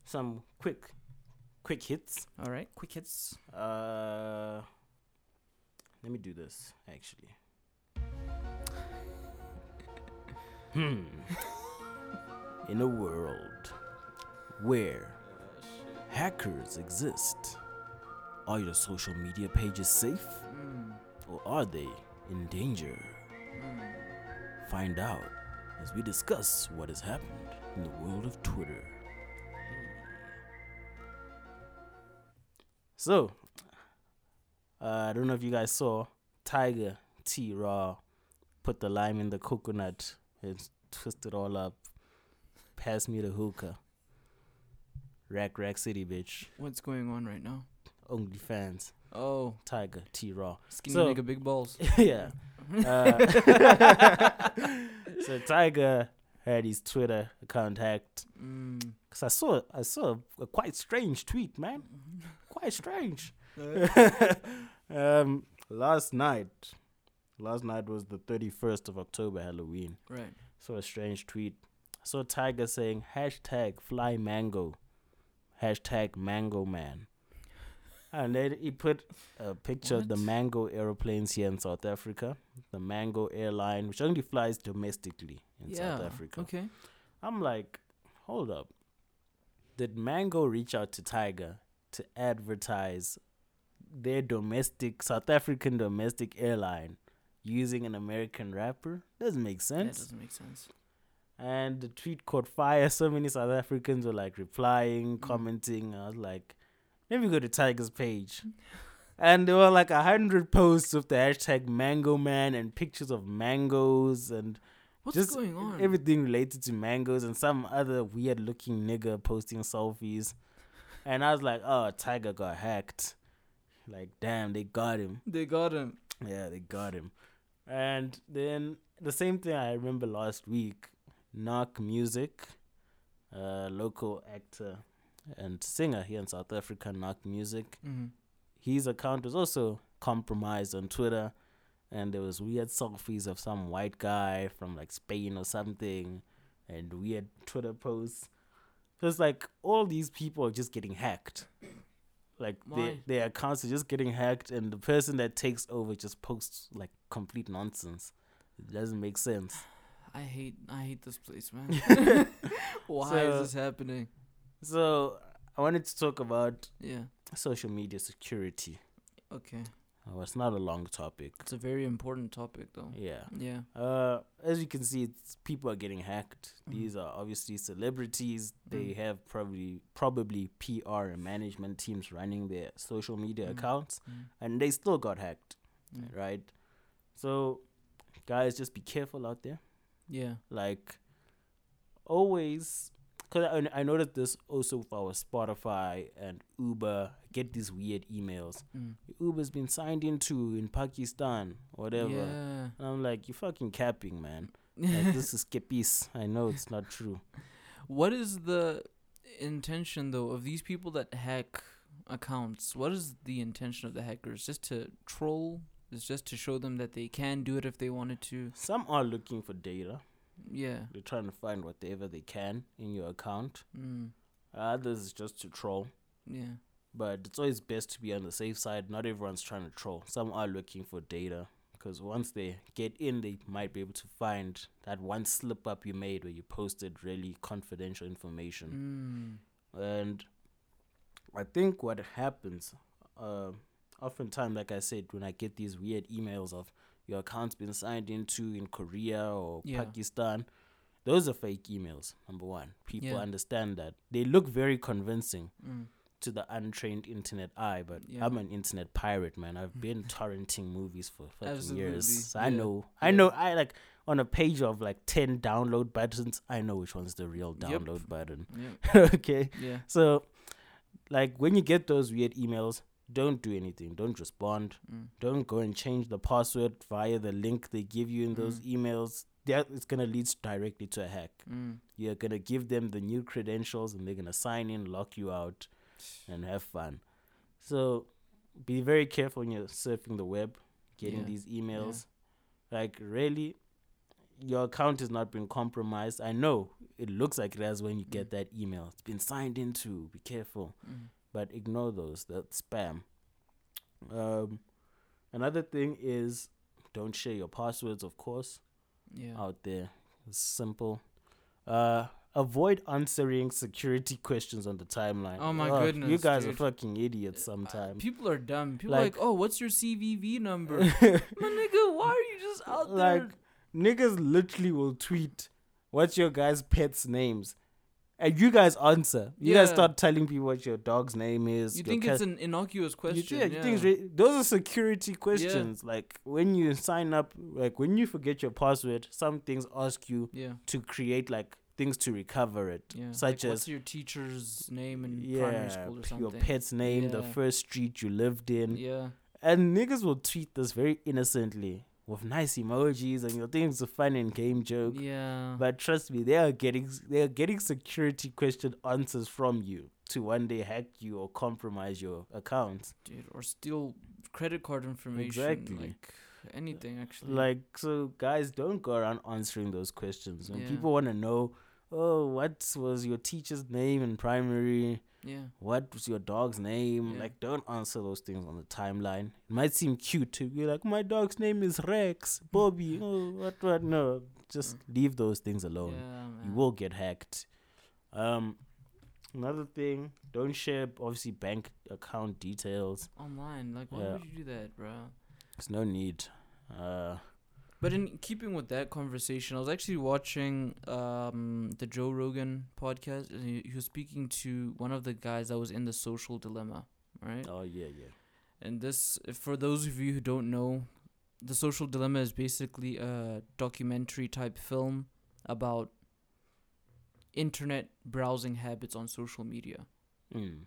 some quick, quick hits. Alright, quick hits. Uh, let me do this actually. Hmm. In a world where hackers exist, are your social media pages safe Mm. or are they in danger? Mm. Find out as we discuss what has happened in the world of Twitter. So, uh, I don't know if you guys saw Tyga T Raw put the lime in the coconut and twist it all up. Pass me the hookah. Rack Rack City, bitch. What's going on right now? Only fans. Oh, Tyga T Raw. skinny So- nigga, big balls. yeah. Uh, so Tyga had his Twitter account hacked. Mm. Cause I saw I saw a quite strange tweet, man. Quite strange. um, last night, last night was the thirty first of October, Halloween. Right. Saw a strange tweet. I saw Tyga saying hashtag fly mango, hashtag mango man. And then he put a picture of the Mango aeroplanes here in South Africa, the Mango airline, which only flies domestically in yeah. South Africa. Okay. I'm like, hold up. Did Mango reach out to Tyga to advertise their domestic South African domestic airline using an American rapper? Doesn't make sense. That doesn't make sense. And the tweet caught fire. So many South Africans were like replying, Mm. commenting. I was like, let me go to Tyga's page. And there were like a hundred posts with the hashtag Mango Man and pictures of mangoes and What's Just going on? everything related to mangoes and some other weird looking nigga posting selfies. And I was like, oh, Tyga got hacked. Like, damn, they got him. they got him. Yeah, they got him. And then the same thing I remember last week, Knock Music, uh, local actor and singer here in South Africa, Knock Music. Mm-hmm. His account was also compromised on Twitter, and there was weird selfies of some white guy from like Spain or something, and weird Twitter posts. So it's like all these people are just getting hacked. Like their their accounts are just getting hacked, and the person that takes over just posts like complete nonsense. It doesn't make sense. I hate I hate this place, man. Why So- is this happening? So I wanted to talk about Yeah. social media security. Okay. Oh, it's not a long topic. It's a very important topic, though. Yeah. Yeah. Uh, as you can see, it's, people are getting hacked. Mhm. These are obviously celebrities. They Mm. have probably probably PR and management teams running their social media Mm. accounts, Mm. and they still got hacked, Mm. right? So, guys, just be careful out there. Yeah. Like, always, because I, I noticed this also with our Spotify and Uber. Get these weird emails. Mm. Uber's been signed into in Pakistan, whatever. Yeah. And I'm like, you fucking capping, man. Like, this is skippies. I know it's not true. What is the intention though of these people that hack accounts? What is the intention of the hackers? Just to troll? Is just to show them that they can do it if they wanted to? Some are looking for data. Yeah. They're trying to find whatever they can in your account. Mm. Others is just to troll. Yeah. But it's always best to be on the safe side. Not everyone's trying to troll. Some are looking for data. Because once they get in, they might be able to find that one slip up you made where you posted really confidential information. Mm. And I think what happens, uh, oftentimes, like I said, when I get these weird emails of your account's been signed into in Korea or Yeah. Pakistan, those are fake emails. Number one, people Yeah. understand that they look very convincing Mm. to the untrained internet eye, but Yeah. I'm an internet pirate, man. I've been torrenting movies for fucking Absolutely, years. So I know, I know, I like on a page of like 10 download buttons, I know which one's the real Yep. download button. Yeah. okay. Yeah. So, like when you get those weird emails, don't do anything. Don't respond. Mm. Don't go and change the password via the link they give you in those Mm. emails. That is gonna lead directly to a hack. Mm. You're gonna give them the new credentials, and they're gonna sign in, lock you out, and have fun. So, be very careful when you're surfing the web, getting Yeah. these emails. Like really, your account has not been compromised. I know it looks like it has when you Mm. get that email. It's been signed into. Be careful Mm. But ignore those. That's spam. Um, another thing is don't share your passwords, of course, Yeah. out there. It's simple. Uh, avoid answering security questions on the timeline. Oh my Ugh, You guys dude. are fucking idiots sometimes. People are dumb. People Like- like, oh, what's your CVV number? My nigga, why are you just out like there? niggas literally will tweet what's your guys' pets' names. And you guys answer. You guys start telling people what your dog's name is. You think it's an innocuous You question? think- you think re- those are security questions. Like when you sign up, like when you forget your password, some things ask you yeah, to create like things to recover it, yeah. such like, as what's your teacher's name in primary yeah, school or something? your pet's name, the first street you lived in, Yeah, and niggas will tweet this very innocently with nice emojis and your things a fun and game joke. yeah. But trust me, they are getting they are getting security question answers from you to one day hack you or compromise your account. dude, or steal credit card information. Exactly. Like anything actually. Like so, guys, don't go around answering those questions. When Yeah. people want to know, oh, what was your teacher's name in primary? Yeah, What was your dog's name? Yeah. Like, don't answer those things on the timeline. It might seem cute to be like, my dog's name is Rex, Bobby. oh, what, what? No, just leave those things alone. man. you will get hacked. Um, another thing, don't share obviously bank account details. online. Like, why Yeah. would you do that, bro? There's no need. Uh, But in keeping with that conversation, I was actually watching um, the Joe Rogan podcast, and he, he was speaking to one of the guys that was in the Social Dilemma, right? oh yeah, yeah. And this, for those of you who don't know, the Social Dilemma is basically a documentary type film about internet browsing habits on social media Mm.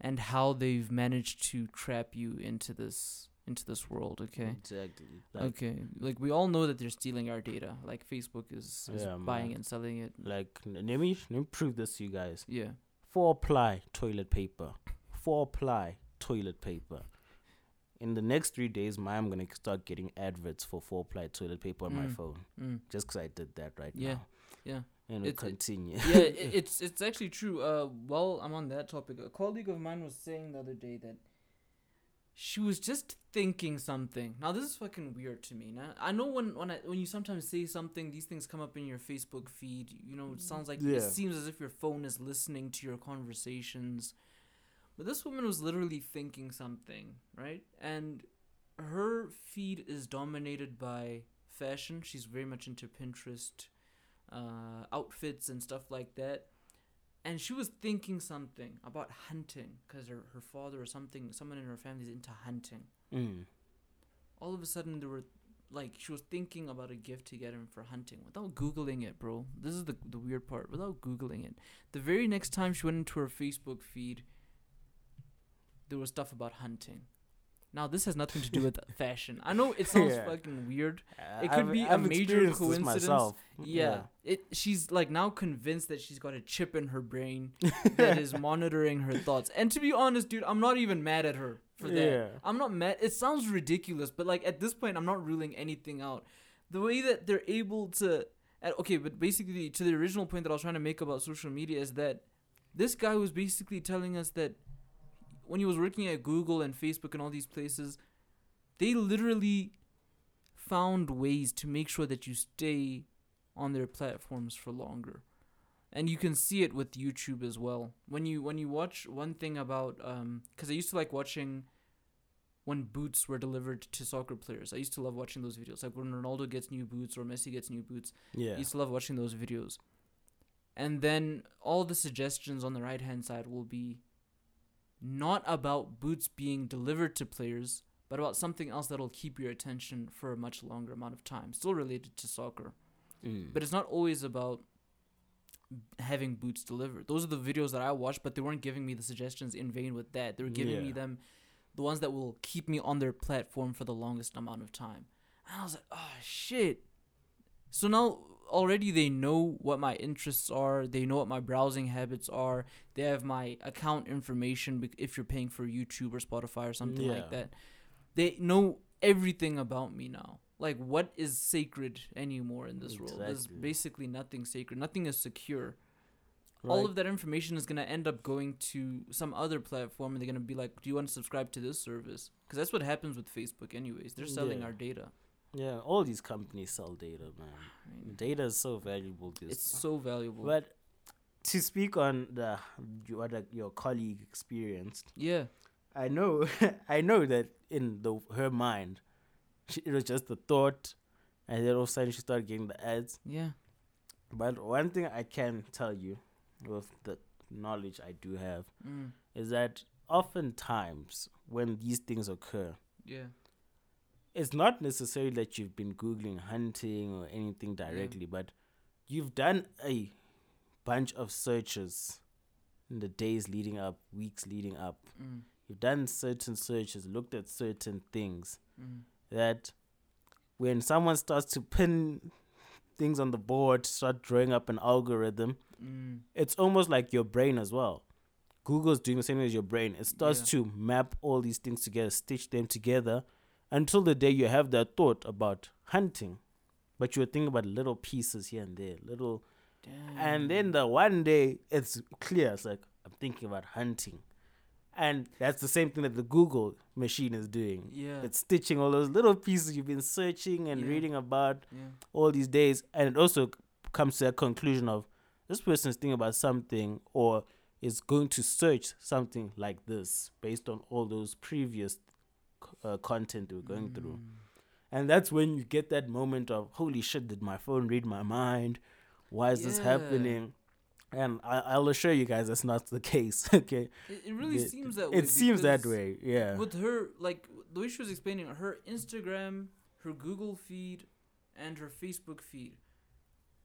and how they've managed to trap you into this into this world. Okay. Exactly. Like, okay, like we all know that they're stealing our data. Like Facebook is, is Yeah, buying man. and selling it. like let me let me prove this to you guys. Yeah, Four ply toilet paper. Four ply toilet paper. In the next three days, my I'm gonna start getting adverts for four ply toilet paper on my Mm. phone. mm. Just 'cause I did that right Yeah, now. yeah. And we'll It's- it- continue. yeah, i it's it's actually true. Uh, while I'm on that topic, a colleague of mine was saying the other day that she was just thinking something. Now this is fucking weird to me. Now I know when when I, when you sometimes say something, these things come up in your Facebook feed. You know, it sounds like Yeah. it seems as if your phone is listening to your conversations. But this woman was literally thinking something, right? And her feed is dominated by fashion. She's very much into Pinterest, uh, outfits and stuff like that. And she was thinking something about hunting because her, her father or something, someone in her family is into hunting. Mm. All of a sudden, there were like she was thinking about a gift to get him for hunting without googling it, bro. This is the the weird part. Without googling it, the very next time she went into her Facebook feed, there was stuff about hunting. Now this has nothing to do with fashion. I know it sounds Yeah. fucking weird. Uh, it could I've- be a I've major experienced this coincidence. myself. Yeah. It she's like now convinced that she's got a chip in her brain that is monitoring her thoughts. And to be honest, dude, I'm not even mad at her for that. Yeah. I'm not mad. It sounds ridiculous, but like at this point I'm not ruling anything out. The way that they're able to at, okay, but basically to the original point that I was trying to make about social media is that this guy was basically telling us that when he was working at Google and Facebook and all these places, they literally found ways to make sure that you stay on their platforms for longer. And you can see it with YouTube as well. When you when you watch one thing about um cuz I used to like watching when boots were delivered to soccer players. I used to love watching those videos. Like when Ronaldo gets new boots or Messi gets new boots. Yeah. I used to love watching those videos. And then all the suggestions on the right hand side will be not about boots being delivered to players, but about something else that'll keep your attention for a much longer amount of time. Still related to soccer. Mm. But it's not always about having boots delivered. Those are the videos that I watched, but they weren't giving me the suggestions in vain with that. They were giving me them the ones that will keep me on their platform for the longest amount of time. And I was like, oh shit. So now already they know what my interests are. They know what my browsing habits are. They have my account information if you're paying for YouTube or Spotify or something like that. They know everything about me now. Like what is sacred anymore in this world? There's basically nothing sacred. Nothing is secure All of that information is going to end up going to some other platform and they're going to be like do you want to subscribe to this service because that's what happens with facebook anyways they're selling Yeah. our data Yeah, all these companies sell data, man. I mean, Data is so valuable. This it's so valuable. But to speak on the what uh, your colleague experienced, yeah, I know, I know that in the her mind, she, it was just the thought, and then all of a sudden she started getting the ads. yeah, But one thing I can tell you, with the knowledge I do have, mm, is that oftentimes when these things occur, yeah, it's not necessarily that you've been googling hunting or anything directly, but you've done a bunch of searches in the days leading up, weeks leading up. mm, You've done certain searches, looked at certain things mm, that when someone starts to pin things on the board, start drawing up an algorithm, mm, it's almost like your brain as well. Google's doing the same thing as your brain. It starts Yeah. to map all these things together, stitch them together until the day you have that thought about hunting. But you're thinking about little pieces here and there, little damn. and then the one day it's clear. It's like I'm thinking about hunting. And that's the same thing that the Google machine is doing. yeah, It's stitching all those little pieces you've been searching and Yeah. reading about yeah, all these days and it also comes to a conclusion of this person's thinking about something or is going to search something like this based on all those previous uh, content they were going through Mm. and that's when you get that moment of holy shit did my phone read my mind why is this happening and I, i'll assure you guys that's not the case okay It, it really seems that way. it seems that way yeah With her, like the way she was explaining her Instagram, her Google feed, and her Facebook feed,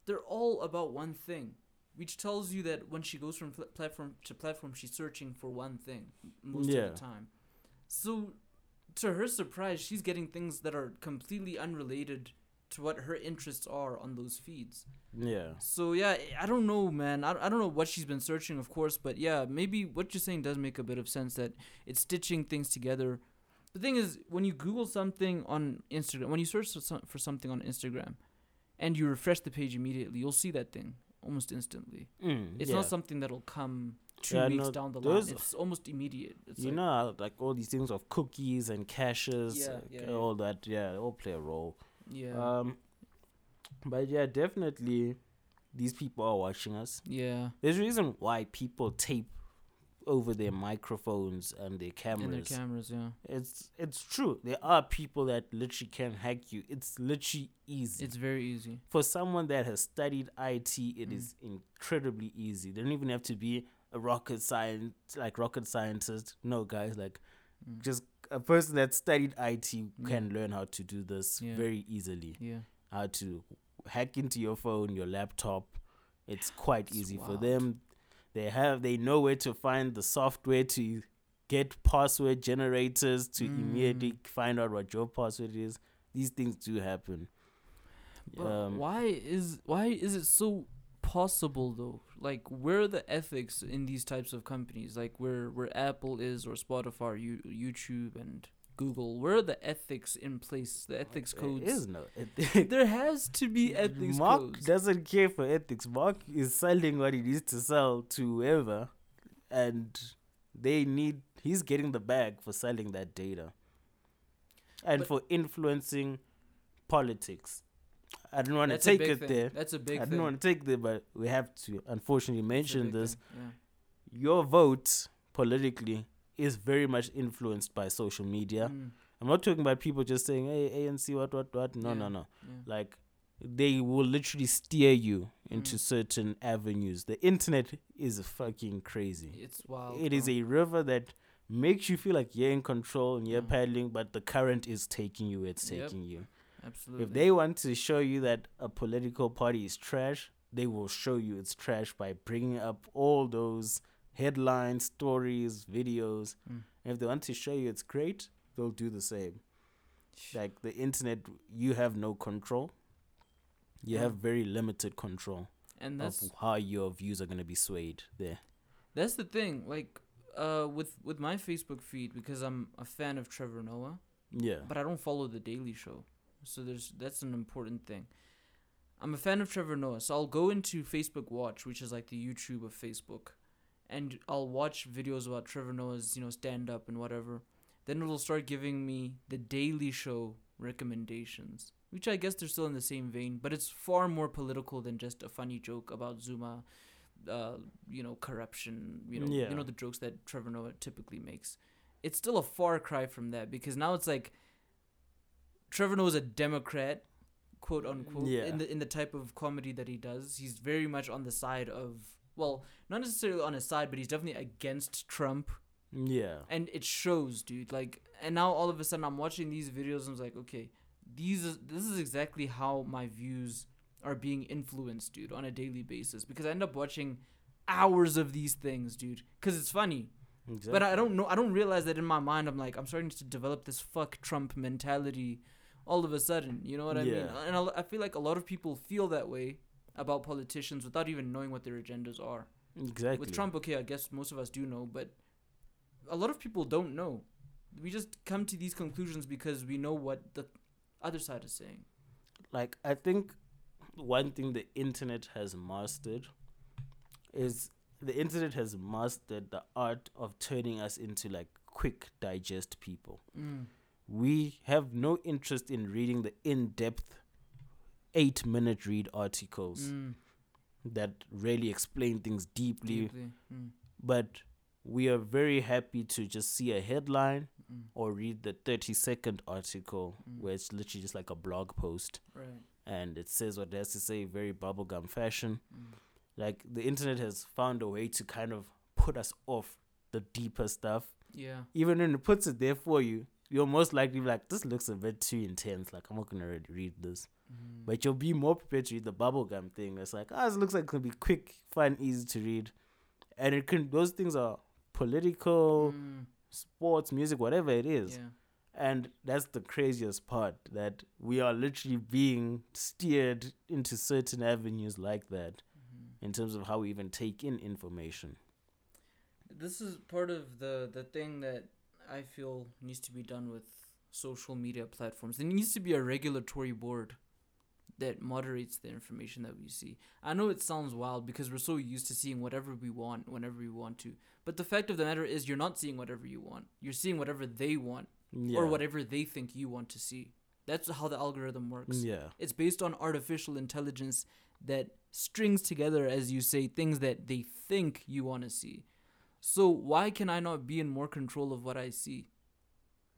they're all about one thing, which tells you that when she goes from pl- platform to platform, she's searching for one thing most Yeah. of the time. So, to her surprise, she's getting things that are completely unrelated to what her interests are on those feeds. yeah So yeah, I don't know, man. I, I don't know what she's been searching, of course, but yeah, maybe what you're saying does make a bit of sense that it's stitching things together. The thing is, when you Google something on Instagram, when you search for some- for something on Instagram, and you refresh the page immediately, you'll see that thing almost instantly. Mm, It's yeah. not something that'll come two Yeah, weeks no, down the line. It's almost immediate. It's you like, know like all these things of cookies and caches Yeah, like, yeah, all that yeah all play a role yeah, um but yeah definitely these people are watching us yeah, there's a reason why people tape over their microphones and their cameras. and their cameras, yeah. it's it's true there are people that literally can hack you it's literally easy It's very easy. for someone that has studied IT, it Mm. is incredibly easy. They don't even have to be a rocket science, like rocket scientist. No, guys, like Mm. just a person that studied IT Yeah. can learn how to do this Yeah. very easily. Yeah, How to hack into your phone, your laptop. It's quite It's easy for them. They have they know where to find the software to get password generators to immediately Mm. find out what your password is. These things do happen. But Um, why is why is it so possible though? Like where are the ethics in these types of companies? Like where where Apple is or Spotify, you, YouTube and Google. Where are the ethics in place? The ethics codes. There is no ethics. There has to be ethics Mark codes. doesn't care for ethics. Mark is selling what he needs to sell to whoever, and they need. He's getting the bag for selling that data, and But- for influencing politics. I don't want to take it thing. there. That's a big thing. I don't want to take there, but we have to unfortunately mention this. Yeah. Your vote politically is very much influenced by social media. Mm, I'm not talking about people just saying, "Hey, ANC, what, what, what." No, no, Yeah. no. yeah. like they will literally steer you into Mm. certain avenues the internet is fucking crazy It's wild. it is bro. a river that makes you feel like you're in control and you're Mm. paddling but the current is taking you where it's Yep. taking you absolutely. if they want to show you that a political party is trash they will show you it's trash by bringing up all those headlines stories videos Mm. and if they want to show you it's great they'll do the same like the internet you have no control you Yeah. have very limited control and of that's how your views are going to be swayed there That's the thing. Like, uh, with with my Facebook feed because I'm a fan of Trevor Noah, yeah but I don't follow the Daily Show, so there's that's an important thing. I'm a fan of Trevor Noah, so I'll go into Facebook Watch, which is like the YouTube of Facebook, and I'll watch videos about Trevor Noah's you know stand up and whatever. Then it'll start giving me the Daily Show recommendations, which I guess they're still in the same vein, but it's far more political than just a funny joke about Zuma, uh, you know, corruption, you know, Yeah. you know the jokes that Trevor Noah typically makes. It's still a far cry from that because now it's like Trevor Noah's a Democrat, quote unquote, Yeah. in the in the type of comedy that he does. He's very much on the side of well, not necessarily on his side, but he's definitely against Trump Yeah. and it shows dude like and now all of a sudden i'm watching these videos and i was like okay these is, this is exactly how my views are being influenced dude on a daily basis because i end up watching hours of these things dude because it's funny Exactly. but i don't know i don't realize that in my mind i'm like i'm starting to develop this fuck trump mentality all of a sudden you know what i mean and I- i feel like a lot of people feel that way about politicians without even knowing what their agendas are Exactly. with Trump, okay, I guess most of us do know, but a lot of people don't know. We just come to these conclusions because we know what the other side is saying. like I think one thing the internet has mastered is the internet has mastered the art of turning us into like quick digest people. Mm. We have no interest in reading the in-depth 8 minute read articles Mm. that really explain things deeply, Deeply. Mm. but we are very happy to just see a headline Mm. or read the 30 second article Mm. where it's literally just like a blog post Right. and it says what it has to say very bubblegum fashion. Mm. Like the internet has found a way to kind of put us off the deeper stuff. Yeah. Even when it puts it there for you, you're most likely like, this looks a bit too intense. Like I'm not gonna really read this. Mm. But you'll be more prepared to read the bubblegum thing. It's like, ah, this looks like it could be quick, fun, easy to read. And it can those things are political, Mm. sports, music, whatever it is. Yeah. And that's the craziest part that we are literally being steered into certain avenues like that Mhm. in terms of how we even take in information. This is part of the the thing that I feel needs to be done with social media platforms. There needs to be a regulatory board that moderates the information that we see. I know it sounds wild because we're so used to seeing whatever we want whenever we want to. But the fact of the matter is you're not seeing whatever you want. You're seeing whatever they want Yeah. or whatever they think you want to see. That's how the algorithm works. Yeah. It's based on artificial intelligence that strings together, as you say, things that they think you want to see. So why can I not be in more control of what I see?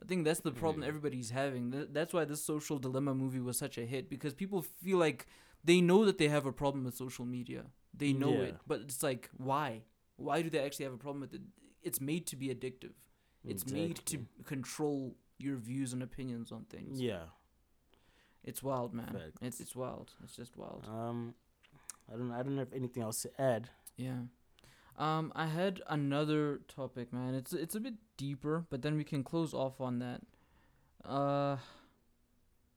I think that's the problem Mm. everybody's having. Th- That's why this social dilemma movie was such a hit because people feel like they know that they have a problem with social media. They know it, but it's like why? Why do they actually have a problem with it? It's made to be addictive. It's made to control your views and opinions on things. Yeah. It's wild, man. Facts. It's it's wild. It's just wild. Um I don't I don't have anything else to add. Yeah. Um, I had another topic, man. It's it's a bit deeper, but then we can close off on that. Uh,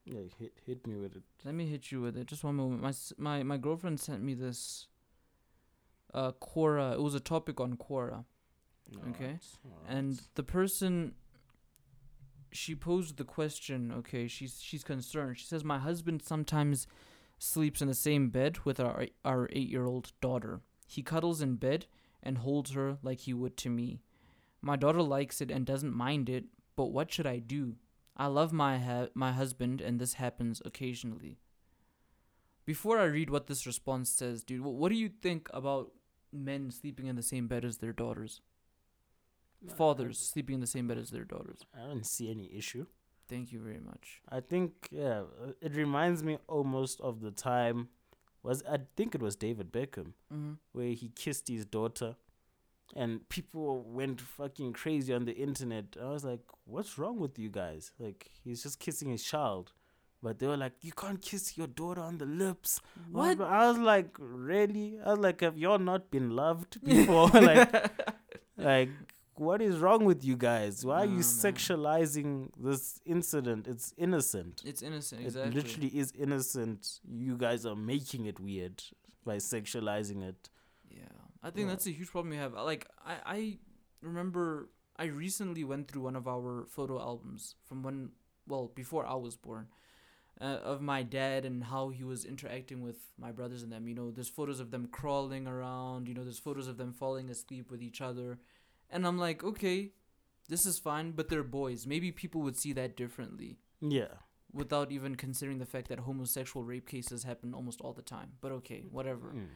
Yeah, hit hit me with it. let me hit you with it. Just one moment. My my my girlfriend sent me this. Uh, Quora. It was a topic on Quora, Okay. Alright, and the person. She posed the question. Okay, she's she's concerned. She says my husband sometimes sleeps in the same bed with our our eight year old daughter. He cuddles in bed and holds her like he would to me. My daughter likes it and doesn't mind it, but what should I do? I love my ha- my husband and this happens occasionally. Before I read what this response says, dude, what do you think about men sleeping in the same bed as their daughters? No, Fathers sleeping in the same bed as their daughters. I don't see any issue. Thank you very much. I think yeah, it reminds me almost of the time was I think it was David Beckham Mm-hmm. where he kissed his daughter and people went fucking crazy on the internet. I was like, "What's wrong with you guys?" Like he's just kissing his child. But they were like, "You can't kiss your daughter on the lips." What? I was like, "Really?" I was like, "Have y'all not been loved before?" like like what is wrong with you guys? Why are Nah, you sexualizing this incident? It's innocent. It's innocent, It exactly. literally is innocent. You guys are making it weird by sexualizing it. Yeah, I think Yeah. that's a huge problem we have. Like, I I remember I recently went through one of our photo albums from when, well, before I was born, uh, of my dad and how he was interacting with my brothers and them. You know, there's photos of them crawling around. You know, there's photos of them falling asleep with each other, and I'm like, okay, this is fine, but they're boys. Maybe people would see that differently. Yeah. without even considering the fact that homosexual rape cases happen almost all the time. But okay, whatever. Mm.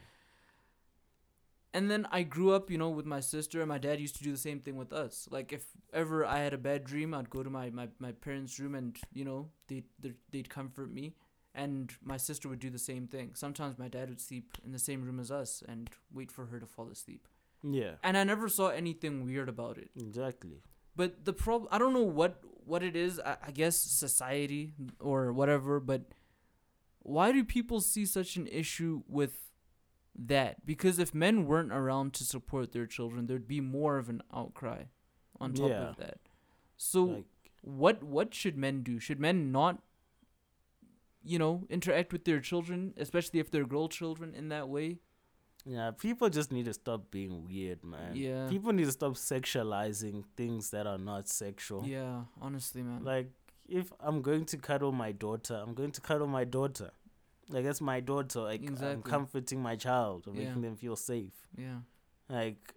And then I grew up, you know, with my sister, and my dad used to do the same thing with us. Like if ever I had a bad dream, I'd go to my my, my parents' room, and you know, they they'd, they'd comfort me, and my sister would do the same thing. Sometimes my dad would sleep in the same room as us and wait for her to fall asleep. Yeah. And I never saw anything weird about it. Exactly. But the problem, I don't know what what it is. I, I guess society or whatever. But why do people see such an issue with that? Because if men weren't around to support their children, there'd be more of an outcry on top Yeah. of that. So Like what what should men do? Should men not you know, interact with their children, especially if they're girl children in that way? Yeah, people just need to stop being weird, man. Yeah. People need to stop sexualizing things that are not sexual. Yeah, honestly, man. Like, if I'm going to cuddle my daughter, I'm going to cuddle my daughter. Like, that's my daughter. Like, I'm comforting my child, I'm Yeah. making them feel safe. yeah. Like,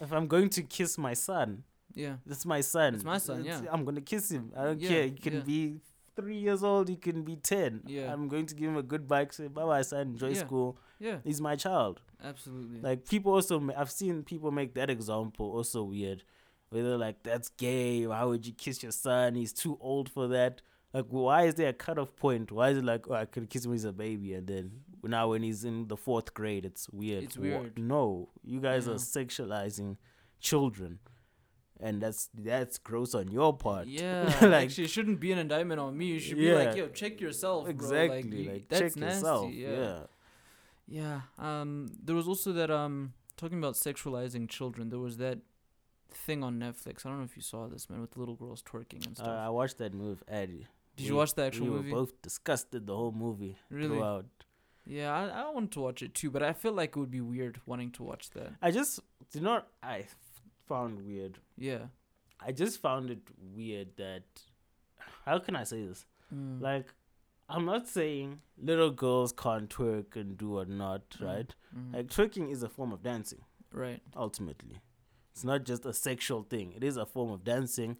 if I'm going to kiss my son, Yeah. that's my son. It's my son, yeah. I'm going to kiss him. I don't Yeah, care. He can yeah. be three years old, he can be 10. Yeah. I'm going to give him a good bike, say, bye bye, son, enjoy Yeah. school. Yeah. He's my child. Absolutely. Like people also, ma- I've seen people make that example also weird, where they're like, "That's gay. Why would you kiss your son? He's too old for that." Like, why is there a cutoff point? Why is it like, oh, I could kiss him when he's a baby, and then now when he's in the fourth grade, it's weird. It's Wha- weird. No, you guys Yeah. are sexualizing children, and that's that's gross on your part. yeah. like actually, it shouldn't be an indictment on me. You should be like, yo, check yourself, bro. exactly. Like, Like, that's check nasty. yourself. Yeah. yeah. Yeah. Um. There was also that um talking about sexualizing children. There was that thing on Netflix. I don't know if you saw this man with the little girls twerking and Uh, stuff. I watched that move, Eddie. Did you watch the actual we movie? were both disgusted the whole movie Really? throughout. Yeah, I, I wanted to watch it too, but I feel like it would be weird wanting to watch that. I just you not. I f- found weird. Yeah. I just found it weird that how can I say this? Mm. Like I'm not saying little girls can't twerk and do or not, Mm. right? Mhm. Like twerking is a form of dancing, right. ultimately. It's not just a sexual thing. It is a form of dancing.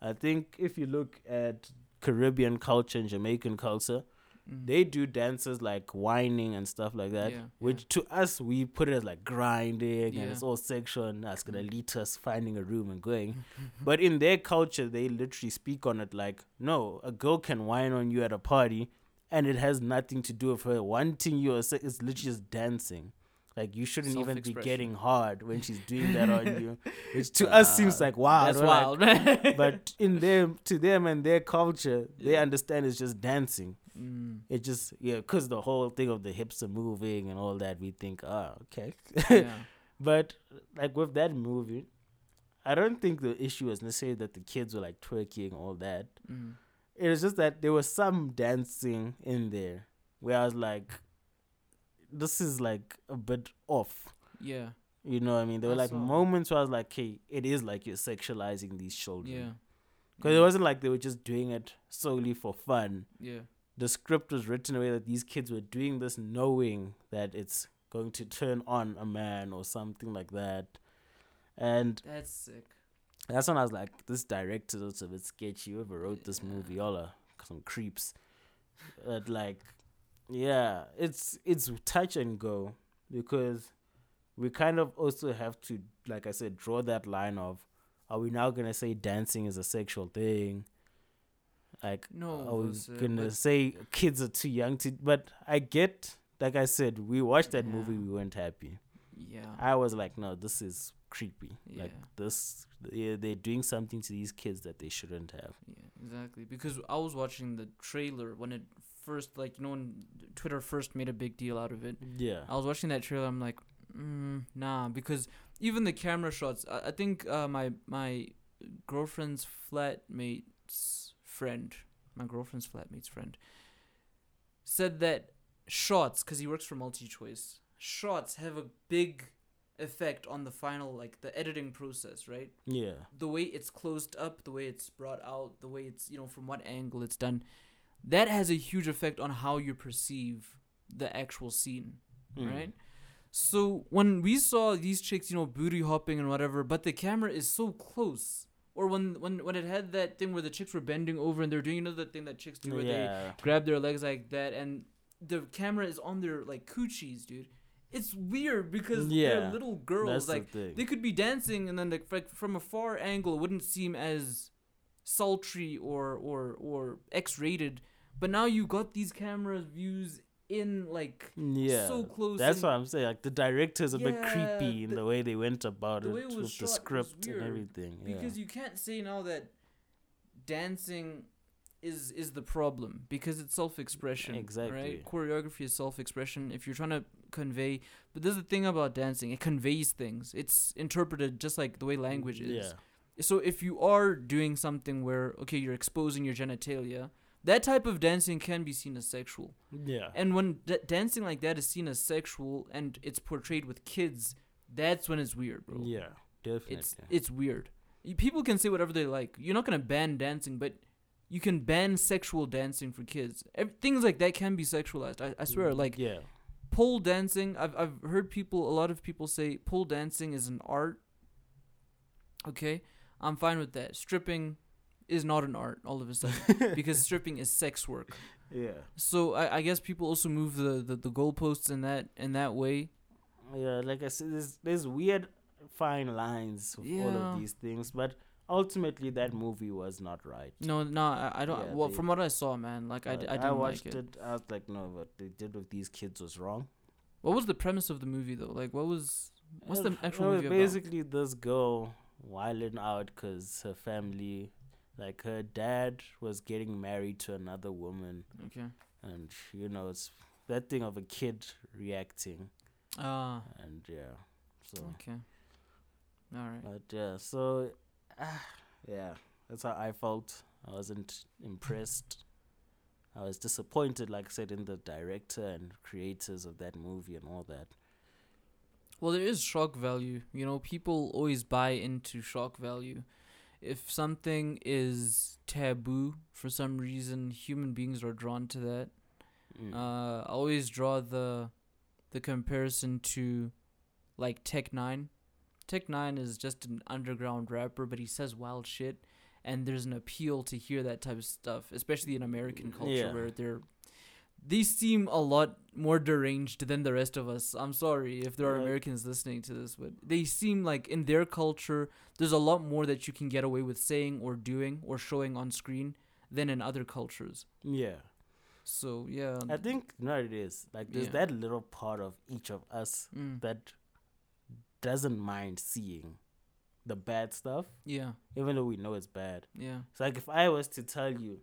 I think if you look at Caribbean culture and Jamaican culture, Mm. they do dances like wining and stuff like that. Yeah, Which to us we put it as like grinding Yeah. and it's all sexual and that's gonna Mm. lead to us finding a room and going. but in their culture they literally speak on it like, no, a girl can wine on you at a party and it has nothing to do with her wanting you it's literally just dancing. Like you shouldn't even be getting hard when she's doing that on you. Which to us seems like wow. That's we're like- wild, but in them to them and their culture, they understand it's just dancing. Mm. It just yeah, because the whole thing of the hips are moving and all that, we think, ah, okay. yeah. but like with that movie, I don't think the issue was necessarily that the kids were like twerking all that. Mm. It was just that there was some dancing in there where I was like, this is like a bit off. Yeah. You know what I mean? There were like moments where I was like, hey, it is like you're sexualizing these children. Yeah. Because it wasn't like they were just doing it solely for fun. Yeah. The script was written away that these kids were doing this knowing that it's going to turn on a man or something like that. And That's sick. that's when I was like, this director is a bit sketchy. Whoever wrote this Yeah. movie, all are some creeps. But like, yeah, it's it's touch and go because we kind of also have to, like I said, draw that line of, are we now gonna say dancing is a sexual thing? Like, No, I was Jose, gonna say kids are too young to, but I get, like I said, we watched that movie, we weren't happy. Yeah. I was like, no, this is creepy. Like Yeah. this, yeah, they're doing something to these kids that they shouldn't have. Yeah, exactly. Because I was watching the trailer when it first, like, you know, when Twitter first made a big deal out of it. Yeah, I was watching that trailer. I'm like, mm, nah, because even the camera shots. I, I think uh, my my girlfriend's flatmate's friend, my girlfriend's flatmate's friend, said that shots, because he works for MultiChoice, shots have a big effect on the final, like the editing process, right? yeah, the way it's closed up, the way it's brought out, the way it's, you know, from what angle it's done, that has a huge effect on how you perceive the actual scene, Mm. right? So when we saw these chicks, you know, booty hopping and whatever, but the camera is so close, or when when when it had that thing where the chicks were bending over and they're doing another thing that chicks do where they grab their legs like that and the camera is on their like coochies, dude. It's weird because they're little girls. That's like the they could be dancing and then like, like from a far angle it wouldn't seem as sultry or or or X-rated. But now you got these camera views in like yeah. so close. That's what I'm saying. Like the director's a bit Yeah, creepy in the- the, way they went about the it it with the script and everything. Yeah. because you can't say now that dancing is is the problem because it's self-expression Exactly. right choreography is self-expression if you're trying to convey but there's the thing about dancing it conveys things it's interpreted just like the way language is Yeah. so if you are doing something where okay you're exposing your genitalia that type of dancing can be seen as sexual Yeah. and when d- dancing like that is seen as sexual and it's portrayed with kids that's when it's weird bro Yeah. Definitely. it's it's weird. People can say whatever they like. You're not gonna ban dancing, but you can ban sexual dancing for kids. Ev- things like that can be sexualized. I, I swear. Mm, like yeah. pole dancing, I've I've heard people, a lot of people say pole dancing is an art. Okay, I'm fine with that. Stripping is not an art all of a sudden because stripping is sex work. Yeah. So I, I guess people also move the, the, the goalposts in that in that way. Yeah, like I said, there's there's weird fine lines of all of these things, but ultimately that movie was not right. No, no, I, I don't. Yeah, well, they- from what I saw, man, like I, I didn't watched like it. I was like, no, what they did with these kids was wrong. What was the premise of the movie though? Like, what was what's the actual movie about? Basically, this girl wilding out because her family, like her dad, was getting married to another woman, Okay. and you know it's that thing of a kid reacting, Ah. and yeah, so. okay. All right. But yeah, so ah, yeah, that's how I felt. I wasn't impressed. I was disappointed, like I said, in the director and creators of that movie and all that. Well, there is shock value. You know, people always buy into shock value. If something is taboo for some reason, human beings are drawn to that. Mm. Uh, I always draw the the comparison to like Tech N9ne. Tech N9ne is just an underground rapper, but he says wild shit, and there's an appeal to hear that type of stuff, especially in American culture Yeah. where they're they seem a lot more deranged than the rest of us. I'm sorry if there are Yeah. Americans listening to this, but they seem like in their culture, there's a lot more that you can get away with saying or doing or showing on screen than in other cultures. yeah, So yeah, I think what it is. Like there's Yeah. that little part of each of us mm, that doesn't mind seeing the bad stuff, yeah, even though we know it's bad. yeah, It's like if I was to tell you,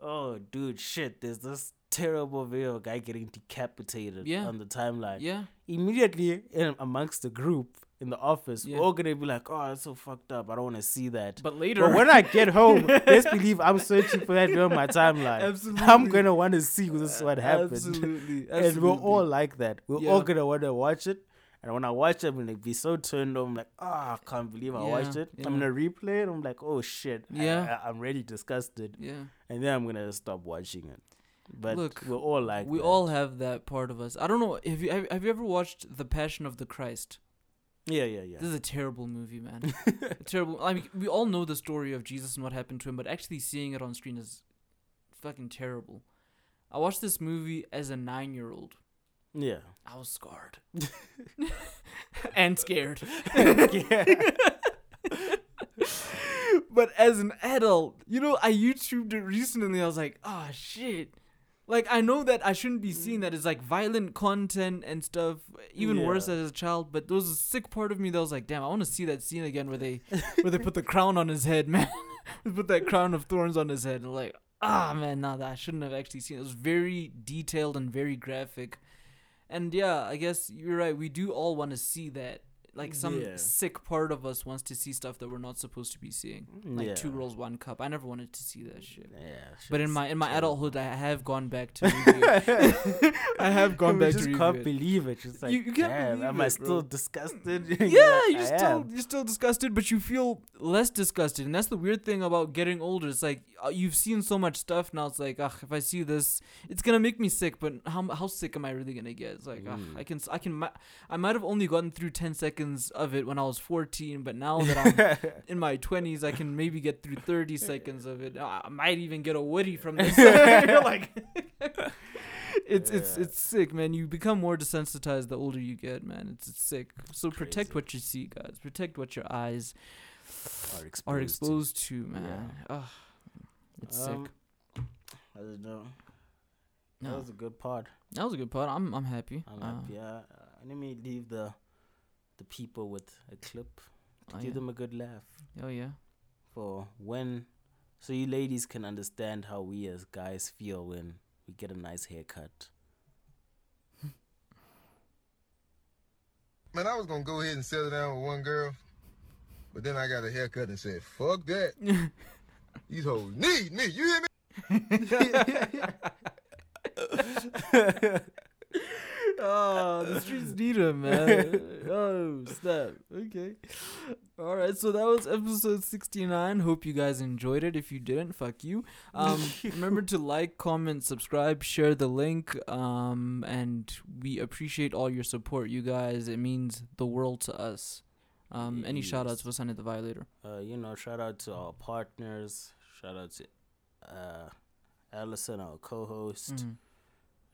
"Oh, dude, shit, there's this terrible video of a guy getting decapitated Yeah. on the timeline." yeah, immediately in amongst the group in the office, Yeah. we're all gonna be like, "Oh, that's so fucked up. I don't want to see that." but later, But when I get home, best believe I'm searching for that on my timeline. Absolutely. I'm gonna want to see this is what happened, Absolutely, and we're all like that. We're all gonna want to watch it. And when I watch it, I'm gonna be so turned on. I'm like, oh, I can't believe I watched it. yeah. I'm gonna replay it. I'm like, oh shit. Yeah. I, am really disgusted. yeah. And then I'm gonna stop watching it. But Look, we're all like we that. all have that part of us. I don't know. Have you have, have you ever watched The Passion of the Christ? Yeah, yeah, yeah. This is a terrible movie, man. Terrible. I mean, we all know the story of Jesus and what happened to him, but actually seeing it on screen is fucking terrible. I watched this movie as a nine-year-old. yeah. I was scarred and scared. yeah. but as an adult, you know, I YouTubed it recently. I was like, oh shit. Like I know that I shouldn't be seeing that. as like violent content and stuff. Even worse as a child. But there was a sick part of me that was like, damn, I want to see that scene again where they where they put the crown on his head, man. they put that crown of thorns on his head. And like, ah man, nah, that I shouldn't have actually seen. It. it was very detailed and very graphic. And yeah, I guess you're right. We do all want to see that. Like some Yeah. sick part of us wants to see stuff that we're not supposed to be seeing. Like two Yeah. girls, one cup. I never wanted to see that shit. Yeah, But in my in my adulthood, I have gone back to I have gone back to just review can't it. believe it. Just like, You- you can't damn, am I still bro. disgusted? yeah, like, you're I still am. you're still disgusted, but you feel less disgusted, and that's the weird thing about getting older. It's like uh, you've seen so much stuff now. It's like, ah, if I see this, it's gonna make me sick. But how how sick am I really gonna get? It's like, Mm. I can I can I might have only gotten through ten seconds seconds of it when I was 14, but now that I'm in my 20s, I can maybe get through 30 seconds of it. I might even get a Woody from this. Like, it's it's Yeah. it's sick, man. You become more desensitized the older you get, man. It's, it's sick. So protect what you see, guys. Protect what your eyes are exposed. are to. exposed to, man. Ugh, it's Um, sick. I don't know. No, That was a good pod. that was a good part. I'm I'm happy. I'm Uh, happy. Yeah. Uh, let me leave the the people with a clip to oh, give yeah. them a good laugh oh yeah. for when, so you ladies can understand how we as guys feel when we get a nice haircut. Man, I was gonna go ahead and settle down with one girl, but then I got a haircut and said, "Fuck that." These hoes need me. You hear me? oh, the streets need him, man. oh, snap. Okay. All right, so that was episode 69. Hope you guys enjoyed it. If you didn't, fuck you. Um, remember to like, comment, subscribe, share the link. Um, and we appreciate all your support, you guys. It means the world to us. Um, any shout outs Yes. for Sunday the Violator? Uh, you know, shout out to our partners. Shout out to uh, Allison, our co-host. Mhm.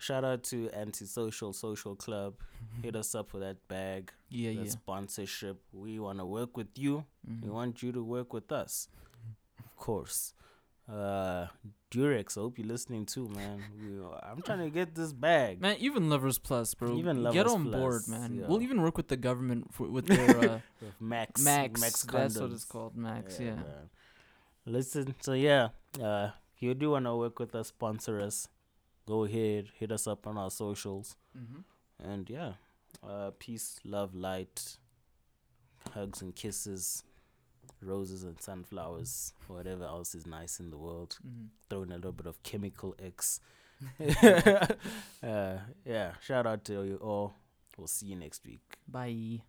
Shout out to Antisocial Social Club. Hit us up for that bag, Yeah, yeah. sponsorship. We want to work with you. We Mhm. want you to work with us, of course. Uh, Durex, I hope you're listening too, man. We, I'm trying to get this bag. Man, even Lovers Plus, bro. Even Lovers Get on board, man. yeah. We'll even work with the government for, with their uh, With Max, Max. Max that's what it's called, Max. Yeah. man. Listen, so yeah, uh, if you do want to work with us, sponsor us, go ahead, hit us up on our socials. Mm-hmm. And yeah, uh, peace, love, light, hugs and kisses, roses and sunflowers, whatever else is nice in the world. Mm-hmm. Throw in a little bit of chemical X. uh, yeah, shout out to you all. We'll see you next week. Bye.